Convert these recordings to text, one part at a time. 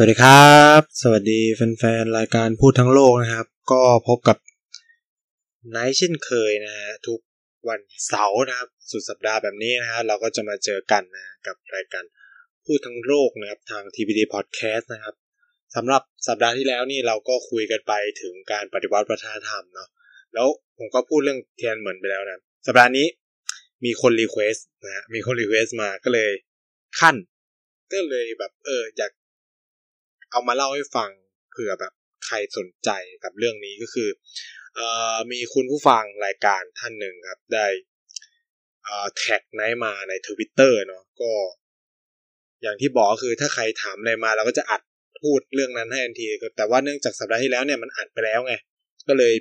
สวัสดีครับ สวัสดีแฟนๆ รายการพูดทั้งโลกนะครับ ก็พบกับไนท์เช่นเคยนะฮะทุกวันเสาร์นะครับ สุดสัปดาห์แบบนี้นะฮะเราก็จะมาเจอกันนะกับรายการพูดทั้งโลกนะครับทาง TPD Podcast นะครับสำหรับสัปดาห์ที่แล้วนี่เราก็คุยกันไปถึงการปฏิวัติวัฒนธรรมเนาะแล้วผมก็พูดเรื่องเทียนอันเหมินไปแล้วนะสัปดาห์นี้มีคน request นะฮะมีคน request มาก็เลยขั้นก็เลยแบบเอออยาก เอามาเล่าให้ฟังเผื่อแบบใครสนใจกับเรื่องนี้ก็คือเอ่อมีคุณผู้ฟังรายการท่านหนึ่งครับ ได้เอ่อแท็กไนมาในทวิตเตอร์เนาะก็ อย่างที่บอกก็คือถ้าใครถามอะไรมาเราก็จะอัดพูดเรื่องนั้นให้ทันทีแต่ว่าเนื่องจากสัปดาห์ที่แล้วเนี่ยมันอัดไปแล้วไงก็เลย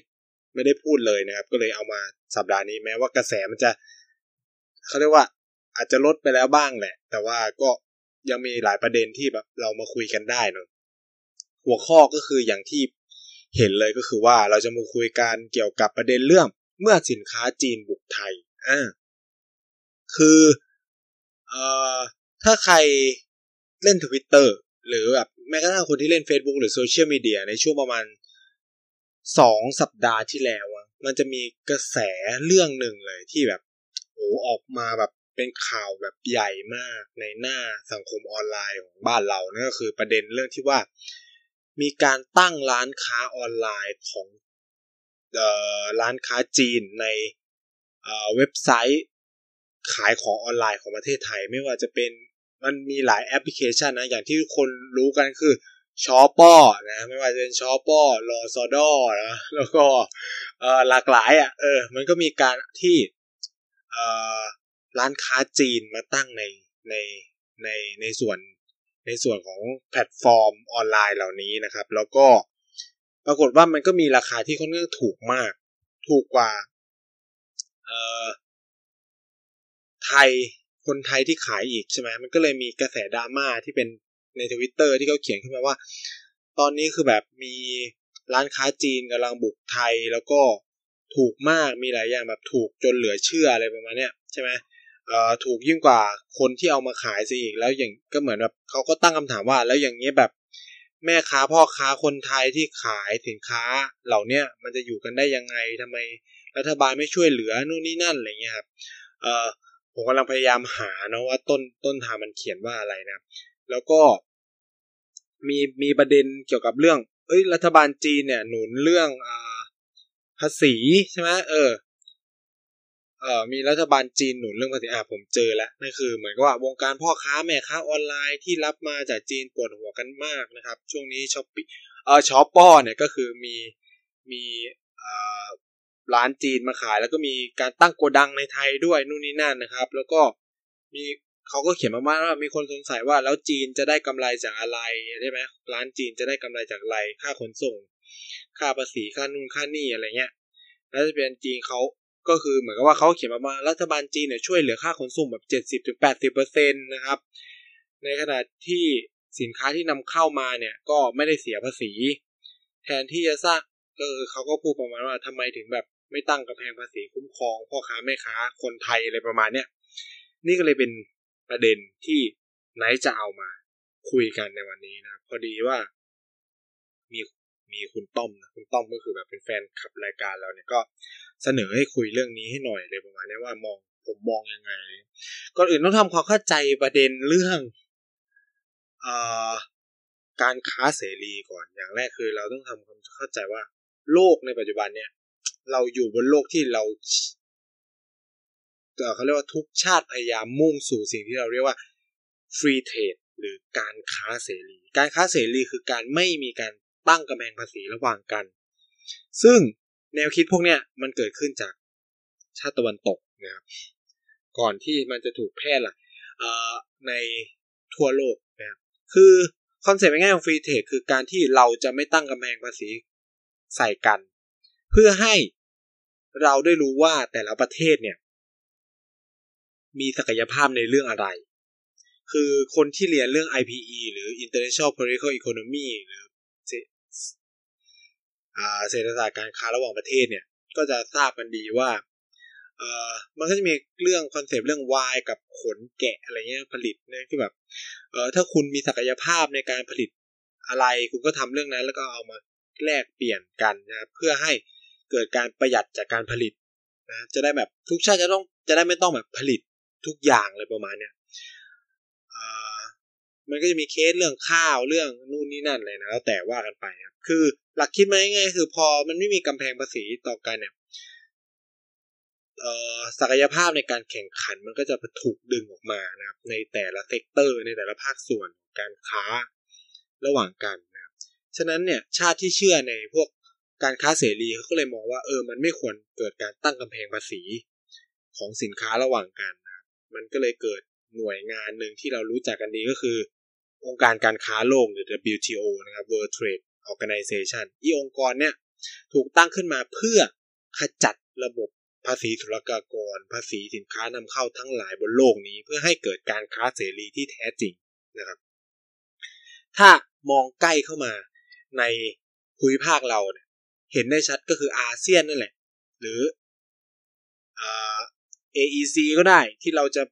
ไม่ได้พูดเลยนะครับ ก็เลยเอามาสัปดาห์นี้แม้ว่ากระแสมันจะเขาเรียกว่า อาจจะลดไปแล้วบ้างแหละ แต่ว่าก็ยังมีหลายประเด็นที่แบบเรามาคุยกันได้เนาะ หัวข้อก็คืออย่างที่เห็นเลยก็คือว่าเราจะมาคุยกันเกี่ยวกับประเด็นเรื่องเมื่อสินค้าจีนบุกไทยอ่าคือเอ่อถ้าใครเล่นทวิตเตอร์หรือแบบแม้กระทั่งคนที่เล่น Facebook หรือโซเชียลมีเดียในช่วงประมาณสองสัปดาห์ที่แล้วมันจะมีกระแสเรื่องหนึ่งเลยที่แบบโอ้ออกมาแบบเป็นข่าวแบบใหญ่มากในหน้าสังคมออนไลน์ของบ้านเรานั่นก็คือประเด็นเรื่องที่ว่า มีการตั้งร้านค้าออนไลน์ของร้านค้าจีนในเว็บไซต์ขายของออนไลน์ของประเทศไทย ไม่ว่าจะเป็นมันมีหลายแอปพลิเคชันนะ อย่างที่คนรู้กันคือช้อปปี้นะไม่ว่าจะเป็นช้อปป้อลอซอดอนะแล้วก็หลากหลายอะเออมันก็มีการที่ร้านค้าจีนมาตั้งในในในในส่วน ในส่วนของแพลตฟอร์มออนไลน์เหล่านี้นะครับ แล้วก็ปรากฏว่ามันก็มีราคาที่ค่อนข้างถูกมาก ถูกกว่าเออไทยคนไทยที่ขายอีกใช่ไหมมันก็เลยมีกระแสดราม่าที่เป็นในทวิตเตอร์ที่เขาเขียนขึ้นมาว่า ตอนนี้คือแบบมีร้านค้าจีนกำลังบุกไทยแล้วก็ถูกมากมีหลายอย่างแบบถูกจนเหลือเชื่ออะไรประมาณเนี้ยใช่ไหม ถูกยิ่งกว่าคนที่เอามาขายซะอีกแล้วอย่างก็เหมือนแบบเขาก็ตั้งคำถามว่า แล้วอย่างเงี้ยแบบแม่ค้าพ่อค้าคนไทยที่ขายสินค้าเหล่าเนี้ยมันจะอยู่กันได้ยังไงทำไมรัฐบาลไม่ช่วยเหลือนู่นนี่นั่นอะไรเงี้ยครับเอ่อผมกำลังพยายามหานะว่าต้นต้นทางมันเขียนว่าอะไรนะแล้วก็มีมีประเด็นเกี่ยวกับเรื่อง เอ้ยรัฐบาลจีนเนี่ยหนุนเรื่องอ่าภาษีใช่ไหมเออ เอ่อมีรัฐบาลจีนหนุนเรื่องภาษีอะผมเจอแล้วนั่นคือ เหมือนกับว่าวงการพ่อค้าแม่ค้าออนไลน์ที่รับมาจากจีนปวดหัวกันมากนะครับ ช่วงนี้ Shopee เอ่อช้อปป้อเนี่ยก็คือมีมีเอ่อร้านจีนมาขาย แล้วก็มีการตั้งโกดังในไทยด้วยนู่นนี่นั่นนะครับ แล้วก็มีเขาก็เขียนมาว่ามีคนสงสัยว่าแล้วจีนจะได้กำไรจากอะไรใช่ไหมร้านจีนจะได้กำไรจากอะไรค่าขนส่ง ค่าภาษีค่านู่นค่านี่อะไรเงี้ยแล้วจะเป็นจีนเขา ก็คือเหมือนกับว่าเขาเขียนมาว่ารัฐบาลจีนเนี่ยช่วยเหลือค่าขนส่งแบบเจ็ดสิบถึงแปดสิบเปอร์เซ็นตนะครับ ในขณะที่สินค้าที่นำเข้ามาเนี่ยก็ไม่ได้เสียภาษี แทนที่จะสร้างก็คือเขาก็พูดประมาณว่าทำไมถึงแบบไม่ตั้งกำแพงภาษีคุ้มครองพ่อค้าแม่ค้าคนไทยอะไรประมาณเนี้ยนี่ก็เลยเป็นประเด็นที่ไนท์จะเอามาคุยกันในวันนี้นะพอดีว่า มี มีคุณต้อมนะคุณต้อมก็คือแบบเป็นแฟนขับรายการเราเนี่ยก็เสนอให้คุยเรื่องนี้ให้หน่อยเลยประมาณนี้ว่ามองผมมองยังไง ก่อนอื่นต้องทำความเข้าใจประเด็นเรื่องอการค้าเสรีก่อนอย่างแรกคือ เราต้องทำความเข้าใจว่า โลกในปัจจุบันเนี่ย เราอยู่บนโลกที่เราเขาเรียกว่าทุกชาติพยายามมุ่งสู่สิ่งที่เราเรียกว่า free trade หรือการค้าเสรี การค้าเสรีคือการไม่มีการ ตั้งกำแพงภาษีระหว่างกัน ซึ่งแนวคิดพวกเนี้ยมันเกิดขึ้นจากชาติตะวันตกนะครับก่อนที่มันจะถูกแพร่หลายในทั่วโลกนะครับคือคอนเซ็ปต์ง่ายของ free trade คือการที่เราจะไม่ตั้งกำแพงภาษีใส่กัน เพื่อให้เราได้รู้ว่าแต่ละประเทศเนี่ย มีศักยภาพในเรื่องอะไร คือคนที่เรียนเรื่อง IPE หรือ International Political Economy หรือ เศรษฐศาสตร์การค้าระหว่างประเทศเนี่ย ก็จะทราบกันดีว่าเอ่อมันก็จะมีเรื่องคอนเซปต์เรื่องวายกับขนแกะอะไรเงี้ยผลิตเนี่ยคือแบบเอ่อถ้าคุณมีศักยภาพในการผลิตอะไร คุณก็ทำเรื่องนั้น แล้วก็เอามาแลกเปลี่ยนกันนะครับเพื่อให้เกิดการประหยัดจากการผลิตนะจะได้แบบทุกชาติจะต้องจะได้ไม่ต้องแบบผลิตทุกอย่างเลยประมาณเนี้ย มันก็จะมีเคสเรื่องข้าวเรื่องนู่นนี่นั่นเลยนะแล้วแต่ว่ากันไปครับคือหลักคิดมาง่ายๆคือพอมันไม่มีกำแพงภาษีต่อกันเนี่ยศักยภาพในการแข่งขันมันก็จะถูกดึงออกมานะครับในแต่ละ sector ในแต่ละภาคส่วนการค้าระหว่างกันนะครับฉะนั้นเนี่ยชาติที่เชื่อในพวกการค้าเสรีเขาก็เลยมองว่าเออมันไม่ควรเกิดการตั้งกำแพงภาษีของสินค้าระหว่างกันนะมันก็เลยเกิดหน่วยงานหนึ่งที่เรารู้จักกันดีก็คือ องค์การการค้าโลกหรือ WTO นะครับ World Trade Organization อีองค์กรเนี่ยถูกตั้งขึ้นมาเพื่อขจัดระบบภาษีศุลกากร ภาษีสินค้านำเข้าทั้งหลายบนโลกนี้เพื่อให้เกิดการค้าเสรีที่แท้จริงนะครับ ถ้ามองใกล้เข้ามาในภูมิภาคเราเนี่ย เห็นได้ชัดก็คืออาเซียนนั่นแหละ หรือ AEC ก็ได้ที่เราจะ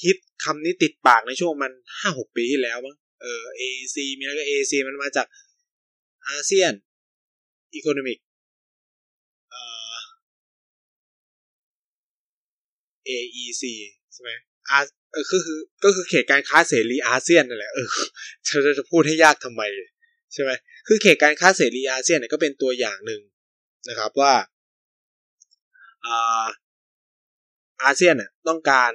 คิดคำนี้ติดปากในช่วงมันห้าหกปีที่แล้วมั้งเออ AEC มีอะไรก็ AEC มันมาจากอาเซียนอีโคโนมิกเอ่อ AEC ใช่ไหมอาเออก็คือก็คือเขตการค้าเสรีอาเซียนนั่นแหละเออจะจะพูดให้ยากทำไมใช่ไหมคือเขตการค้าเสรีอาเซียนเนี่ยก็เป็นตัวอย่างหนึ่งนะครับว่าอาอาเซียนเนี่ยต้องการ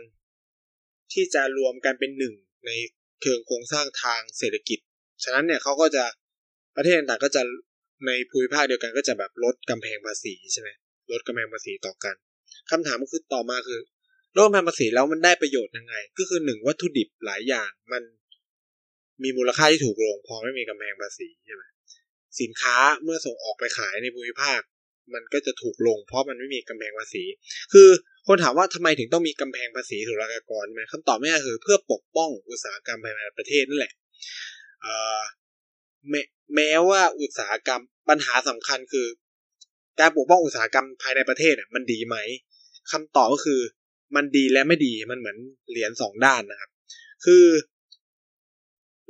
ที่จะรวมกันเป็นหนึ่งในเชิงโครงสร้างทางเศรษฐกิจ ฉะนั้นเนี่ยเขาก็จะประเทศต่างก็จะในภูมิภาคเดียวกันก็จะแบบลดกำแพงภาษีใช่ไหมลดกำแพงภาษีต่อกันคำถามก็คือต่อมาคือโลกำแพงภาษีแล้วมันได้ประโยชน์ยังไง ก็คือหนึ่งวัตถุดิบหลายอย่างมันมีมูลค่าที่ถูกลงพอไม่มีกำแพงภาษีใช่ไหมสินค้าเมื่อส่งออกไปขายในภูมิภาค มันก็จะถูกลง เพราะมันไม่มีกำแพงภาษี คือ คนถามว่าทำไมถึงต้องมีกำแพงภาษีศุลกากรไหมคำตอบไม่คือเพื่อปกป้องอุตสาหกรรมภายในประเทศนั่นแหละแม้แม้ว่าอุตสาหกรรมปัญหาสำคัญคือ การปกป้องอุตสาหกรรมภายในประเทศมันดีไหมคำตอบก็คือ มันดีและไม่ดีมันเหมือนเหรียญสองด้านนะครับ คือ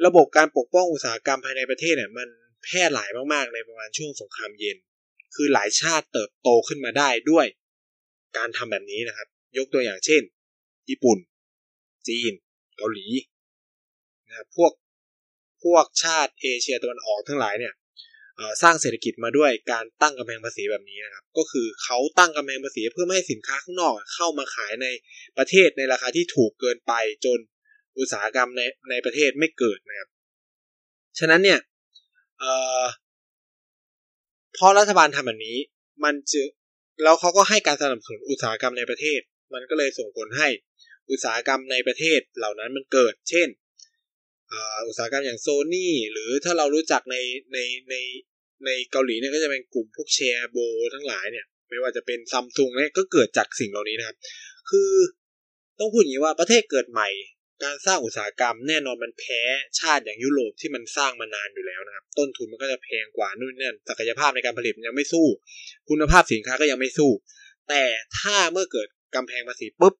ระบบการปกป้องอุตสาหกรรมภายในประเทศเนี่ย มันแพร่หลายมากๆในประมาณช่วงสงครามเย็น คือหลายชาติเติบโตขึ้นมาได้ด้วย การทำแบบนี้นะครับ ยกตัวอย่างเช่น ญี่ปุ่น จีน เกาหลีนะครับพวกพวกชาติเอเชียตะวันออกทั้งหลายเนี่ยสร้างเศรษฐกิจมาด้วยการตั้งกำแพงภาษีแบบนี้นะครับ ก็คือเขาตั้งกำแพงภาษีเพื่อไม่ให้สินค้าข้างนอกเข้ามาขายในประเทศในราคาที่ถูกเกินไปจนอุตสาหกรรมในในประเทศไม่เกิดนะครับ ฉะนั้นเนี่ยเอ่อพอรัฐบาลทำแบบนี้ มันจะ แล้วเขาก็ให้การสนับสนุนอุตสาหกรรมในประเทศ มันก็เลยส่งผลให้อุตสาหกรรมในประเทศเหล่านั้นมันเกิด เช่นอุตสาหกรรมอย่างโซนี่หรือถ้าเรารู้จักในในในในเกาหลีเนี่ยก็จะเป็นกลุ่มพวกแชร์โบทั้งหลายเนี่ย ไม่ว่าจะเป็นซัมซุงเนี่ยก็เกิดจากสิ่งเหล่านี้นะครับ คือต้องพูดอย่างนี้ว่าประเทศเกิดใหม่ การสร้างอุตสาหกรรมแน่นอนมันแพ้ชาติอย่างยุโรปที่มันสร้างมานานอยู่แล้วนะครับ ต้นทุนมันก็จะแพงกว่านู่นนี่ศักยภาพในการผลิตยังไม่สู้ คุณภาพสินค้าก็ยังไม่สู้ แต่ถ้าเมื่อเกิดกำแพงภาษีปุ๊บ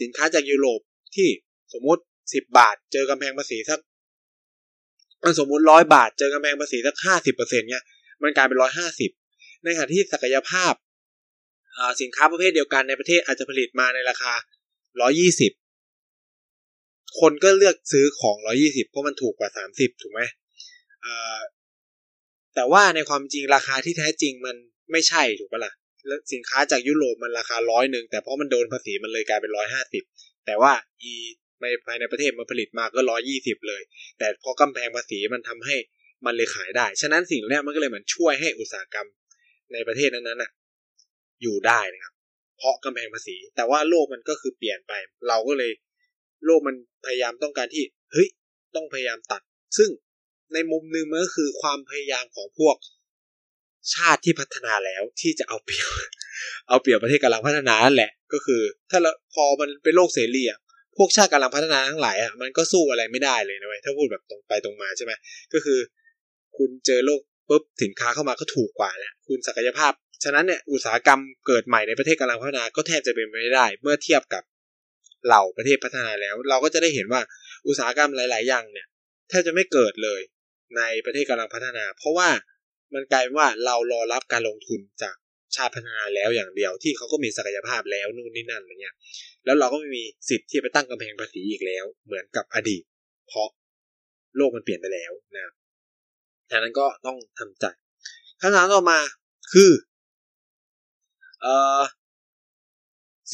สินค้าจากยุโรปที่สมมติสิบบาท เจอกำแพงภาษีสักสมมติร้อยบาท เจอกำแพงภาษีสักห้าสิบเปอร์เซ็นต์เนี้ยมันกลายเป็นร้อยห้าสิบในขณะที่ศักยภาพสินค้าประเภทเดียวกันในประเทศอาจจะผลิตมาในราคาร้อยี่สิบ คนก็เลือกซื้อของร้อยี่สิบเพราะมันถูกกว่าสามสิบถูกไหมแต่ว่าในความจริงราคาที่แท้จริงมันไม่ใช่ถูกปะละ่ะแล้วสินค้าจากยุโรปมันราคาร้อยหนึ่งแต่เพราะมันโดนภาษีมันเลยกลายเป็นร้อยห้าสิบแต่ว่าอีในภายในประเทศมันผลิตมาก็ร้อยี่สิบเลย แต่พอกำแพงภาษีมันทำให้มันเลยขายได้ ฉะนั้นสิ่งนี้มันก็เลยเหมือนช่วยให้อุตสาหกรรมในประเทศนั้นๆน่ะอยู่ได้นะครับ เพราะกำแพงภาษี แต่ว่าโลกมันก็คือเปลี่ยนไป เราก็เลย โลกมันพยายามต้องการที่เฮ้ยต้องพยายามตัด ซึ่งในมุมหนึ่งมันก็คือความพยายามของพวกชาติที่พัฒนาแล้วที่จะเอาเปรียบเอาเปรียบประเทศกำลังพัฒนานั่นแหละ ก็คือ ถ้าพอมันเป็นโลกเสรีอะพวกชาติกำลังพัฒนาทั้งหลายอะมันก็สู้อะไรไม่ได้เลยนะเว้ยถ้าพูดแบบตรงไปตรงมาใช่ไหมก็คือ คุณเจอโลกปุ๊บสินค้าเข้ามาก็ถูกกว่าแล้วคุณศักยภาพ ฉะนั้นเนี่ยอุตสาหกรรมเกิดใหม่ในประเทศกำลังพัฒนาก็แทบจะเป็นไปไม่ได้ เมื่อเทียบกับ เหล่าประเทศพัฒนาแล้ว เราก็จะได้เห็นว่าอุตสาหกรรมหลาย ๆ อย่างเนี่ยแทบจะไม่เกิดเลยในประเทศกำลังพัฒนา เพราะว่ามันกลายเป็นว่าเรารอรับการลงทุนจากชาติพัฒนาแล้วอย่างเดียวที่เขาก็มีศักยภาพแล้วนู่นนี่นั่นอะไรเงี้ยแล้วเราก็ไม่มีสิทธิ์ที่ไปตั้งกำแพงภาษีอีกแล้ว เหมือนกับอดีต เพราะโลกมันเปลี่ยนไปแล้วนะดังนั้นก็ต้องทำใจคำถามต่อมาคือเอ่อ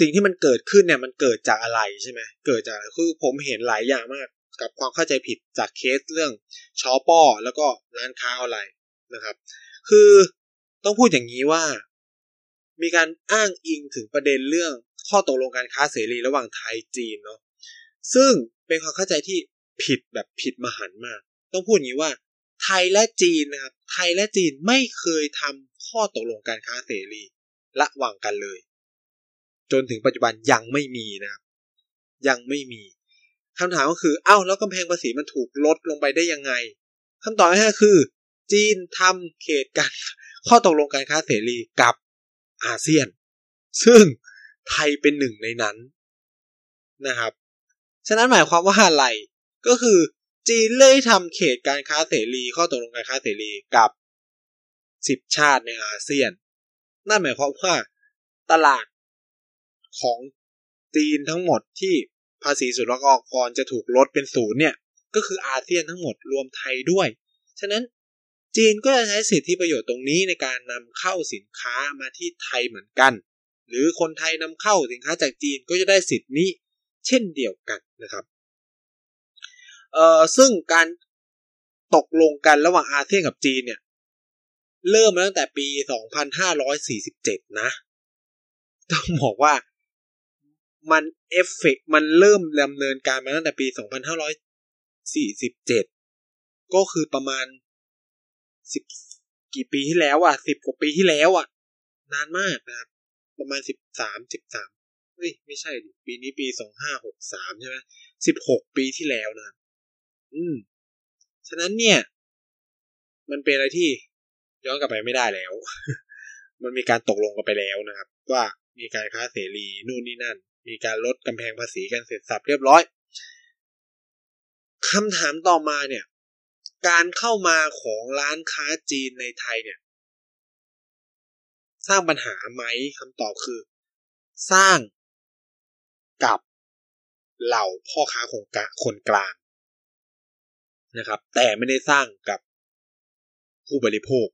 สิ่งที่มันเกิดขึ้นเนี่ยมันเกิดจากอะไรใช่ไหมเกิดจากคือผมเห็นหลายอย่างมากกับความเข้าใจผิดจากเคสเรื่องชอป้อแล้วก็ร้านค้าออนไลน์นะครับ คือต้องพูดอย่างนี้ว่า มีการอ้างอิงถึงประเด็นเรื่องข้อตกลงการค้าเสรีระหว่างไทยจีนเนาะซึ่งเป็นความเข้าใจที่ผิดแบบผิดมหันมาก ต้องพูดอย่างนี้ว่า ไทยและจีนนะครับไทยและจีนไม่เคยทำข้อตกลงการค้าเสรีระหว่างกันเลย จนถึงปัจจุบันยังไม่มีนะครับยังไม่มีคำถามก็คือ เอ้า แล้วกำแพงภาษีมันถูกลดลงไปได้ยังไงคำตอบง่ายๆคือ จีนทำเขตการข้อตกลงการค้าเสรีกับอาเซียน ซึ่งไทยเป็นหนึ่งในนั้นนะครับ ฉะนั้นหมายความว่าอะไร ก็คือ จีนเลยทำเขตการค้าเสรี ข้อตกลงการค้าเสรีกับสิบชาติในอาเซียน นั่นหมายความว่าตลาด ของจีนทั้งหมดที่ภาษีศุลกากรจะถูกลดเป็นศูนย์เนี่ย ก็คืออาเซียนทั้งหมดรวมไทยด้วย ฉะนั้นจีนก็จะใช้สิทธิประโยชน์ตรงนี้ในการนำเข้าสินค้ามาที่ไทยเหมือนกัน หรือคนไทยนำเข้าสินค้าจากจีนก็จะได้สิทธินี้เช่นเดียวกันนะครับเอ่อซึ่งการตกลงกันระหว่างอาเซียนกับจีนเนี่ย เริ่มมาตั้งแต่ปี 2547 นะ ต้องบอกว่า มันเอฟเฟกมันเริ่มดำเนินการมาตั้งแต่ปี 2547 ก็คือประมาณสิบกี่ปีที่แล้วอะสิบกว่าปีที่แล้วอะ นานมากนะครับ ประมาณสิบสามสิบสามเฮ้ย ไม่ใช่ดิ ปีนี้ปีสองห้าหกสามใช่ไหมสิบหกปีที่แล้วนะ อืม ฉะนั้นเนี่ย มันเป็นอะไรที่ย้อนกลับไปไม่ได้แล้ว มันมีการตกลงกันไปแล้วนะครับ ว่ามีการค้าเสรีนู่นนี่นั่น มีการลดกำแพงภาษีกันเสร็จสับเรียบร้อยคำถามต่อมาเนี่ย การเข้ามาของร้านค้าจีนในไทยเนี่ย สร้างปัญหาไหมคำตอบคือ สร้างกับเหล่าพ่อค้าคนกางคนกลางนะครับ แต่ไม่ได้สร้างกับผู้บริโภค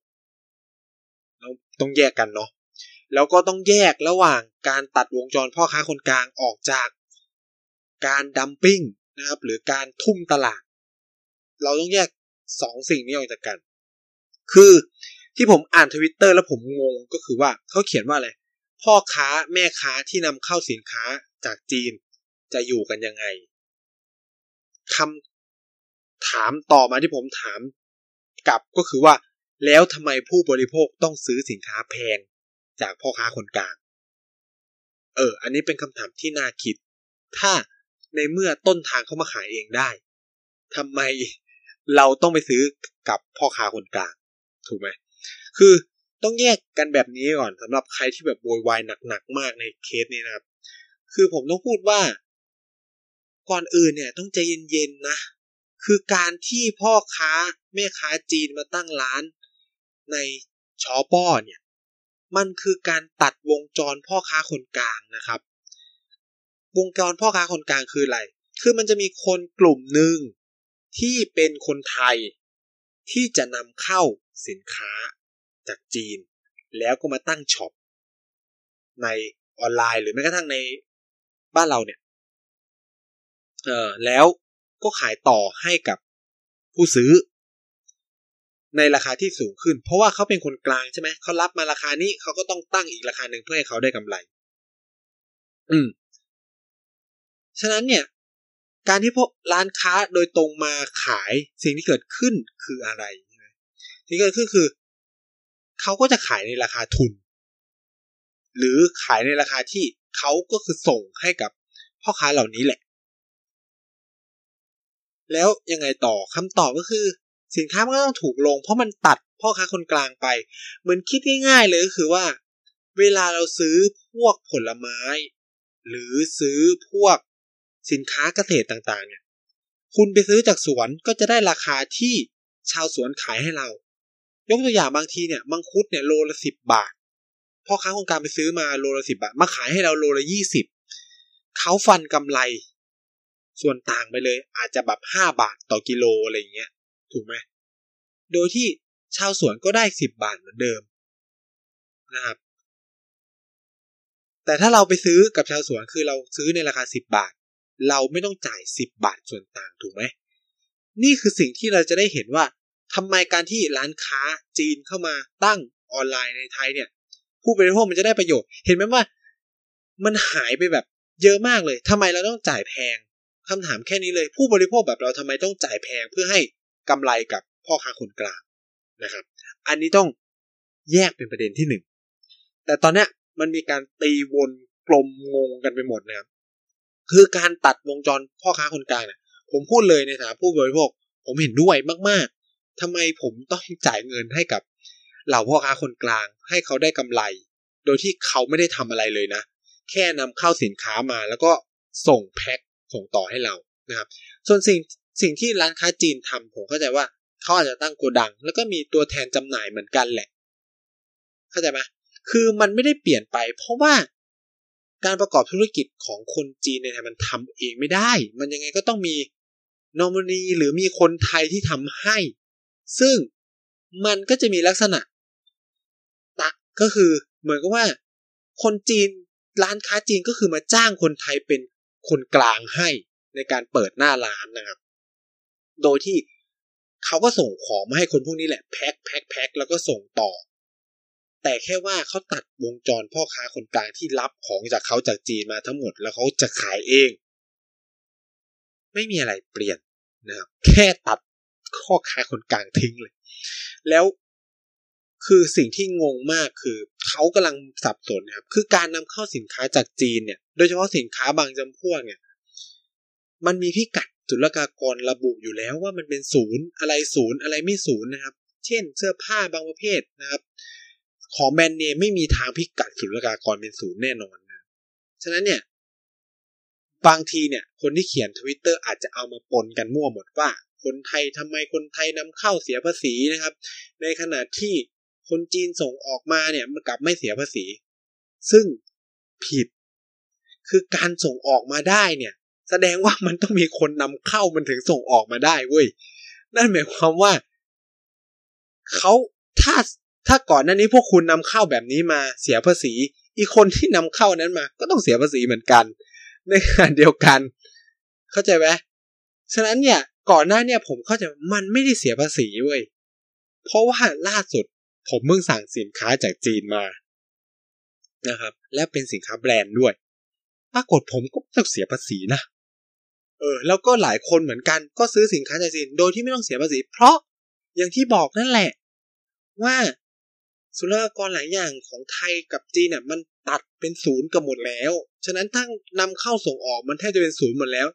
ต้องต้องแยกกันเนาะ แล้วก็ต้องแยกระหว่างการตัดวงจรพ่อค้าคนกลางออกจากการดัมปิ้งนะครับ หรือการทุ่มตลาด เราต้องแยกสองสิ่งนี้ออกจากกัน คือที่ผมอ่านทวิตเตอร์แล้วผมงงก็คือว่าเขาเขียนว่าอะไร พ่อค้าแม่ค้าที่นำเข้าสินค้าจากจีนจะอยู่กันยังไงคำถามต่อมาที่ผมถามกลับก็คือว่า แล้วทำไมผู้บริโภคต้องซื้อสินค้าแพง จากพ่อค้าคนกลาง เออ อันนี้เป็นคำถามที่น่าคิด ถ้าในเมื่อต้นทางเขามาขายเองได้ทำไมเราต้องไปซื้อกับพ่อค้าคนกลาง ถูกไหม คือต้องแยกกันแบบนี้ก่อนสำหรับใครที่แบบโวยวายหนักๆมากในเคสนี้นะครับ คือผมต้องพูดว่า ก่อนอื่นเนี่ย ต้องใจเย็นๆนะ คือการที่พ่อค้าแม่ค้าจีนมาตั้งร้านในชอป้อเนี่ย มันคือการตัดวงจรพ่อค้าคนกลางนะครับ วงจรพ่อค้าคนกลางคืออะไร คือมันจะมีคนกลุ่มหนึ่งที่เป็นคนไทยที่จะนำเข้าสินค้าจากจีน แล้วก็มาตั้งช็อปในออนไลน์หรือแม้กระทั่งในบ้านเราเนี่ย เออแล้วก็ขายต่อให้กับผู้ซื้อ ในราคาที่สูงขึ้น เพราะว่าเขาเป็นคนกลางใช่ไหมเขารับมาราคานี้เขาก็ต้องตั้งอีกราคาหนึ่งเพื่อให้เขาได้กำไร อืม ฉะนั้นเนี่ย การที่พวกร้านค้าโดยตรงมาขายสิ่งที่เกิดขึ้นคืออะไรที่เกิดขึ้นคือเขาก็จะขายในราคาทุน หรือขายในราคาที่เขาก็คือส่งให้กับพ่อค้าเหล่านี้แหละ แล้วยังไงต่อคำตอบก็คือ สินค้ามันก็ต้องถูกลง เพราะมันตัดพ่อค้าคนกลางไป เหมือนคิดง่ายๆเลยก็คือว่า เวลาเราซื้อพวกผลไม้ หรือซื้อพวกสินค้าเกษตรต่างๆ เนี่ย คุณไปซื้อจากสวนก็จะได้ราคาที่ชาวสวนขายให้เรา ยกตัวอย่างบางทีเนี่ยมังคุดเนี่ยโลละสิบบาทพ่อค้าคนกลางไปซื้อมาโลละสิบบาท มาขายให้เราโลละยี่สิบเขาฟันกำไร ส่วนต่างไปเลยอาจจะแบบห้าบาทต่อกิโลอะไรเงี้ย ถูกไหมโดยที่ชาวสวนก็ได้สิบบาทเหมือนเดิมนะครับ แต่ถ้าเราไปซื้อกับชาวสวนคือเราซื้อในราคาสิบบาท เราไม่ต้องจ่าย10บาทส่วนต่างถูกไหมนี่คือสิ่งที่เราจะได้เห็นว่าทำไมการที่ร้านค้าจีนเข้ามาตั้งออนไลน์ในไทยเนี่ย ผู้บริโภคมันจะได้ประโยชน์ เห็นไหมว่า มันหายไปแบบเยอะมากเลยทำไมเราต้องจ่ายแพงคำถามแค่นี้เลย ผู้บริโภคแบบเราทำไมต้องจ่ายแพงเพื่อให้ กำไรกับพ่อค้าคนกลางนะครับ อันนี้ต้องแยกเป็นประเด็นที่หนึ่งแต่ตอนนี้มันมีการตีวนกลมงงกันไปหมดนะครับคือการตัดวงจรพ่อค้าคนกลางเนี่ยผมพูดเลยในฐานะผู้บริโภค ผมเห็นด้วยมาก ๆทำไมผมต้องจ่ายเงินให้กับเหล่าพ่อค้าคนกลาง ให้เขาได้กำไร โดยที่เขาไม่ได้ทำอะไรเลยนะ แค่นำเข้าสินค้ามาแล้วก็ส่งแพ็คส่งต่อให้เรานะครับ ส่วนสิ่ง สิ่งที่ร้านค้าจีนทำผมเข้าใจว่าเขาอาจจะตั้งโกดัง แล้วก็มีตัวแทนจำหน่ายเหมือนกันแหละ เข้าใจไหมคือมันไม่ได้เปลี่ยนไป เพราะว่าการประกอบธุรกิจของคนจีนเนี่ยมันทำเองไม่ได้ มันยังไงก็ต้องมีนอมินีหรือมีคนไทยที่ทำให้ ซึ่งมันก็จะมีลักษณะตะก็คือเหมือนกับว่า คนจีนร้านค้าจีนก็คือมาจ้างคนไทยเป็นคนกลางให้ในการเปิดหน้าร้านนะครับ โดยที่เขาก็ส่งของมาให้คนพวกนี้แหละแพ็คแพ็คแพ็คแล้วก็ส่งต่อ แต่แค่ว่าเขาตัดวงจรพ่อค้าคนกลางที่รับของจากเขาจากจีนมาทั้งหมดแล้วเขาจะขายเอง ไม่มีอะไรเปลี่ยนนะครับแค่ตัดพ่อค้าคนกลางทิ้งเลย แล้วคือสิ่งที่งงมากคือเขากำลังสับสนนะครับ คือการนำเข้าสินค้าจากจีนเนี่ย โดยเฉพาะสินค้าบางจำพวกเนี่ย มันมีพิกัด ศุลกากรระบุอยู่แล้วว่ามันเป็นศูนย์อะไรศูนย์อะไรไม่ศูนย์นะครับ เช่น เสื้อผ้าบางประเภทนะครับ ของแบรนด์เนมไม่มีทางพิกัดศุลกากรเป็นศูนย์แน่นอนนะฉะนั้นเนี่ยบางทีเนี่ย คนที่เขียนทวิตเตอร์อาจจะเอามาปนกันมั่วหมดว่า คนไทยทำไมคนไทยนำเข้าเสียภาษีนะครับ ในขณะที่คนจีนส่งออกมาเนี่ยมันกลับไม่เสียภาษี ซึ่งผิด คือการส่งออกมาได้เนี่ย แสดงว่ามันต้องมีคนนำเข้ามันถึงส่งออกมาได้เว้ย นั่นหมายความว่าเขาถ้าถ้าก่อนหน้านี้พวกคุณนำเข้าแบบนี้มาเสียภาษี อีกคนที่นำเข้านั้นมา ก็ต้องเสียภาษีเหมือนกัน ในขณะเดียวกัน เข้าใจไหมฉะนั้นเนี่ยก่อนหน้าเนี่ยผมเข้าใจมันไม่ได้เสียภาษีเว้ย เพราะว่าล่าสุดผมเพิ่งสั่งสินค้าจากจีนมานะครับ และเป็นสินค้าแบรนด์ด้วย ปรากฏผมก็ต้องเสียภาษีนะ เออแล้วก็หลายคนเหมือนกันก็ซื้อสินค้าจากจีนโดยที่ไม่ต้องเสียภาษี เพราะอย่างที่บอกนั่นแหละ ว่าศุลกากรหลายอย่างของไทยกับจีนเนี่ยมันตัดเป็นศูนย์กันหมดแล้ว ฉะนั้นถ้านำเข้าส่งออกมันแทบจะเป็นศูนย์หมดแล้ว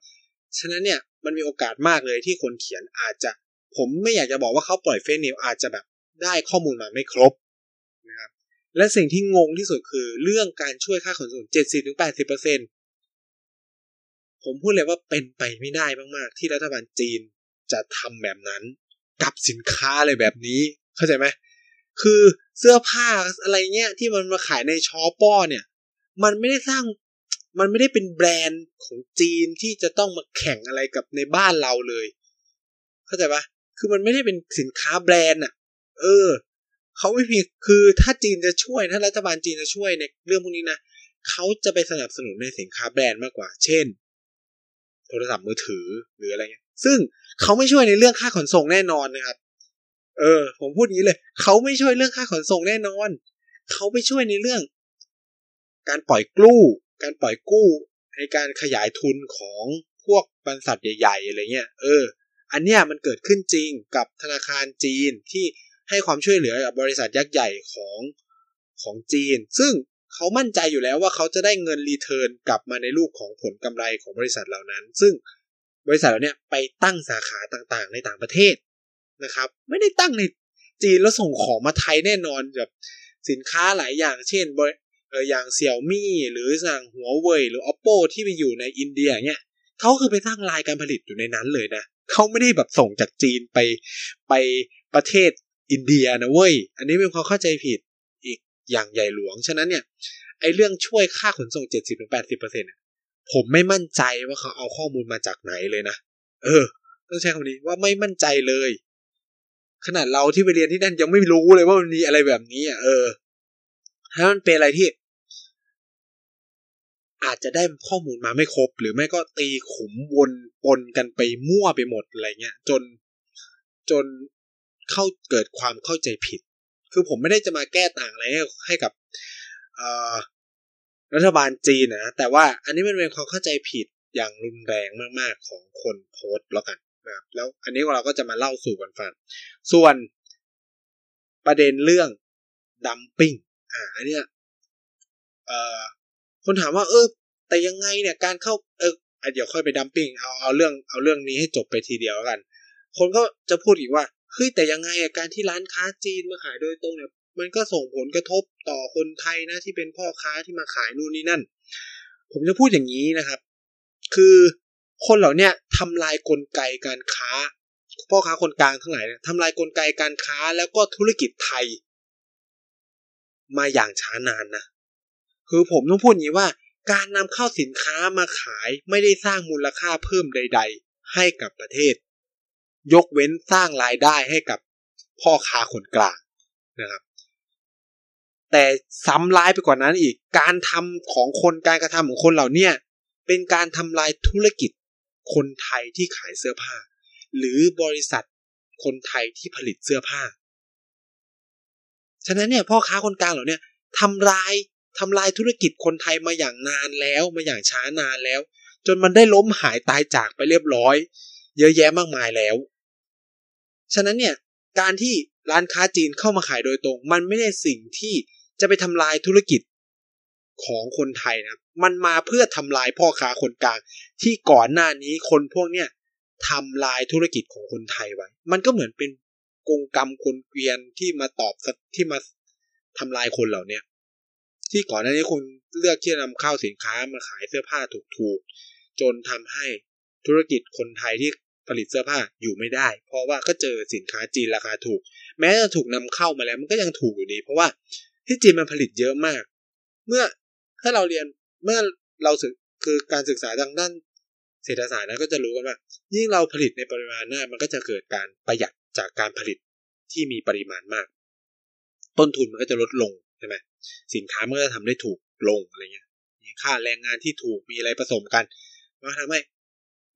ฉะนั้นเนี่ยมันมีโอกาสมากเลยที่คนเขียนอาจจะ ผมไม่อยากจะบอกว่าเขาปล่อยเฟซนิวอาจจะแบบได้ข้อมูลมาไม่ครบนะครับและสิ่งที่งงที่สุดคือเรื่องการช่วยค่าขนส่ง 70-80% ผมพูดเลยว่าเป็นไปไม่ได้มาก ๆ ที่รัฐบาลจีนจะทำแบบนั้นกับสินค้าอะไรแบบนี้ เข้าใจไหมคือเสื้อผ้าอะไรเงี้ยที่มันมาขายในชอป้อเนี่ย มันไม่ได้สร้างมันไม่ได้เป็นแบรนด์ของจีนที่จะต้องมาแข่งอะไรกับในบ้านเราเลย เข้าใจปะคือมันไม่ได้เป็นสินค้าแบรนด์อะ เออเขาไม่มีคือถ้าจีนจะช่วยถ้ารัฐบาลจีนจะช่วยในเรื่องพวกนี้นะเขาจะไปสนับสนุนในสินค้าแบรนด์มากกว่า เช่น โทรศัพท์มือถือหรืออะไรเงี้ย ซึ่งเขาไม่ช่วยในเรื่องค่าขนส่งแน่นอนนะครับ เออ ผมพูดงี้เลย เขาไม่ช่วยเรื่องค่าขนส่งแน่นอน เขาไปช่วยในเรื่อง การปล่อยกู้ การปล่อยกู้ในการขยายทุนของพวกบริษัทใหญ่ๆอะไรเงี้ย เออ อันเนี้ยมันเกิดขึ้นจริงกับธนาคารจีนที่ให้ความช่วยเหลือกับบริษัทยักษ์ใหญ่ของของจีน ซึ่ง เขามั่นใจอยู่แล้วว่าเขาจะได้เงินรีเทิร์นกลับมาในรูปของผลกำไรของบริษัทเหล่านั้น ซึ่งบริษัทเหล่านี้ไปตั้งสาขาต่างๆ ในต่างประเทศนะครับ ไม่ได้ตั้งในจีนแล้วส่งของมาไทยแน่นอนแบบสินค้าหลายอย่าง เช่นเอออย่างเสี่ยวมี่หรือสั่งหัวเว่ยหรือ oppo ที่ไปอยู่ในอินเดียเนี่ยเขาคือไปสร้งลายการผลิตอยู่ในนั้นเลยนะเขาไม่ได้แบบส่งจากจีนไปไปประเทศอินเดียนะเว้ย อันนี้เป็นความเข้าใจผิด อย่างใหญ่หลวง ฉะนั้นเนี่ยไอเรื่องช่วยค่าขนส่ง 70-80%ผมไม่มั่นใจว่าเขาเอาข้อมูลมาจากไหนเลยนะ เออ ต้องใช้คำนี้ว่าไม่มั่นใจเลย ขนาดเราที่ไปเรียนที่นั่นยังไม่รู้เลยว่ามันมีอะไรแบบนี้อะเออถ้ามันเป็นอะไรที่ อาจจะได้ข้อมูลมาไม่ครบ หรือไม่ก็ตีขุมวนปนกันไปมั่วไปหมดอะไรเงี้ยจนจนเข้าเกิดความเข้าใจผิด คือผมไม่ได้จะมาแก้ต่างอะไรให้กับรัฐบาลจีนนะแต่ว่าอันนี้มันเป็นความเข้าใจผิดอย่างรุนแรงมากๆของคนโพสต์แล้วกันนะครับแล้วอันนี้เราก็จะมาเล่าสู่กันฟังส่วนประเด็นเรื่องดัมปิ้งอ่าอันเนี้ยเอ่อคนถามว่า เออ แต่ยังไงเนี่ยการเข้าเออเดี๋ยวค่อยไปดัมปิ้งเอาเอาเรื่องเอาเรื่องนี้ให้จบไปทีเดียวแล้วกัน คนก็จะพูดอีกว่า เฮ้ยแต่ยังไงอะการที่ร้านค้าจีนมาขายโดยตรงเนี่ย มันก็ส่งผลกระทบต่อคนไทยนะที่เป็นพ่อค้าที่มาขายนู่นนี่นั่น ผมจะพูดอย่างนี้นะครับ คือคนเหล่านี้ทำลายกลไกการค้า พ่อค้าคนกลางทั้งหลายทำลายกลไกการค้าแล้วก็ธุรกิจไทย มาอย่างช้านานนะคือผมต้องพูดอย่างนี้ว่า การนำเข้าสินค้ามาขายไม่ได้สร้างมูลค่าเพิ่มใด ๆ ให้กับประเทศ ยกเว้นสร้างรายได้ให้กับพ่อค้าคนกลางนะครับ แต่ซ้ำร้ายไปกว่านั้นอีกการทำของคนการกระทำของคนเหล่านี้เป็นการทำลายธุรกิจคนไทยที่ขายเสื้อผ้า หรือบริษัทคนไทยที่ผลิตเสื้อผ้า ฉะนั้นเนี่ยพ่อค้าคนกลางเหล่านี้ทำลายทำลายธุรกิจคนไทยมาอย่างนานแล้วมาอย่างช้านานแล้ว จนมันได้ล้มหายตายจากไปเรียบร้อย เยอะแยะมากมายแล้ว ฉะนั้นเนี่ยการที่ร้านค้าจีนเข้ามาขายโดยตรง มันไม่ได้สิ่งที่จะไปทำลายธุรกิจของคนไทยนะ มันมาเพื่อทำลายพ่อค้าคนกลาง ที่ก่อนหน้านี้คนพวกเนี้ยทำลายธุรกิจของคนไทยไว้ มันก็เหมือนเป็นกงกรรมคนเกวียนที่มาตอบที่มาทำลายคนเหล่าเนี้ยที่ก่อนหน้านี้คุณเลือกที่จะนำเข้าสินค้ามาขายเสื้อผ้าถูกๆ จนทำให้ ธุรกิจคนไทยที่ผลิตเสื้อผ้าอยู่ไม่ได้ เพราะว่าก็เจอสินค้าจีนราคาถูก แม้จะถูกนำเข้ามาแล้วมันก็ยังถูกอยู่ดี เพราะว่าที่จีนมันผลิตเยอะมาก เมื่อถ้าเราเรียนเมื่อเราศึกคือการศึกษาทางด้านเศรษฐศาสตร์นะก็จะรู้กันว่า ยิ่งเราผลิตในปริมาณมากมันก็จะเกิดการประหยัดจากการผลิตที่มีปริมาณมาก ต้นทุนมันก็จะลดลงใช่ไหมสินค้ามันก็จะทำได้ถูกลงอะไรเงี้ยมีค่าแรงงานที่ถูกมีอะไรผสมกันมันทำให้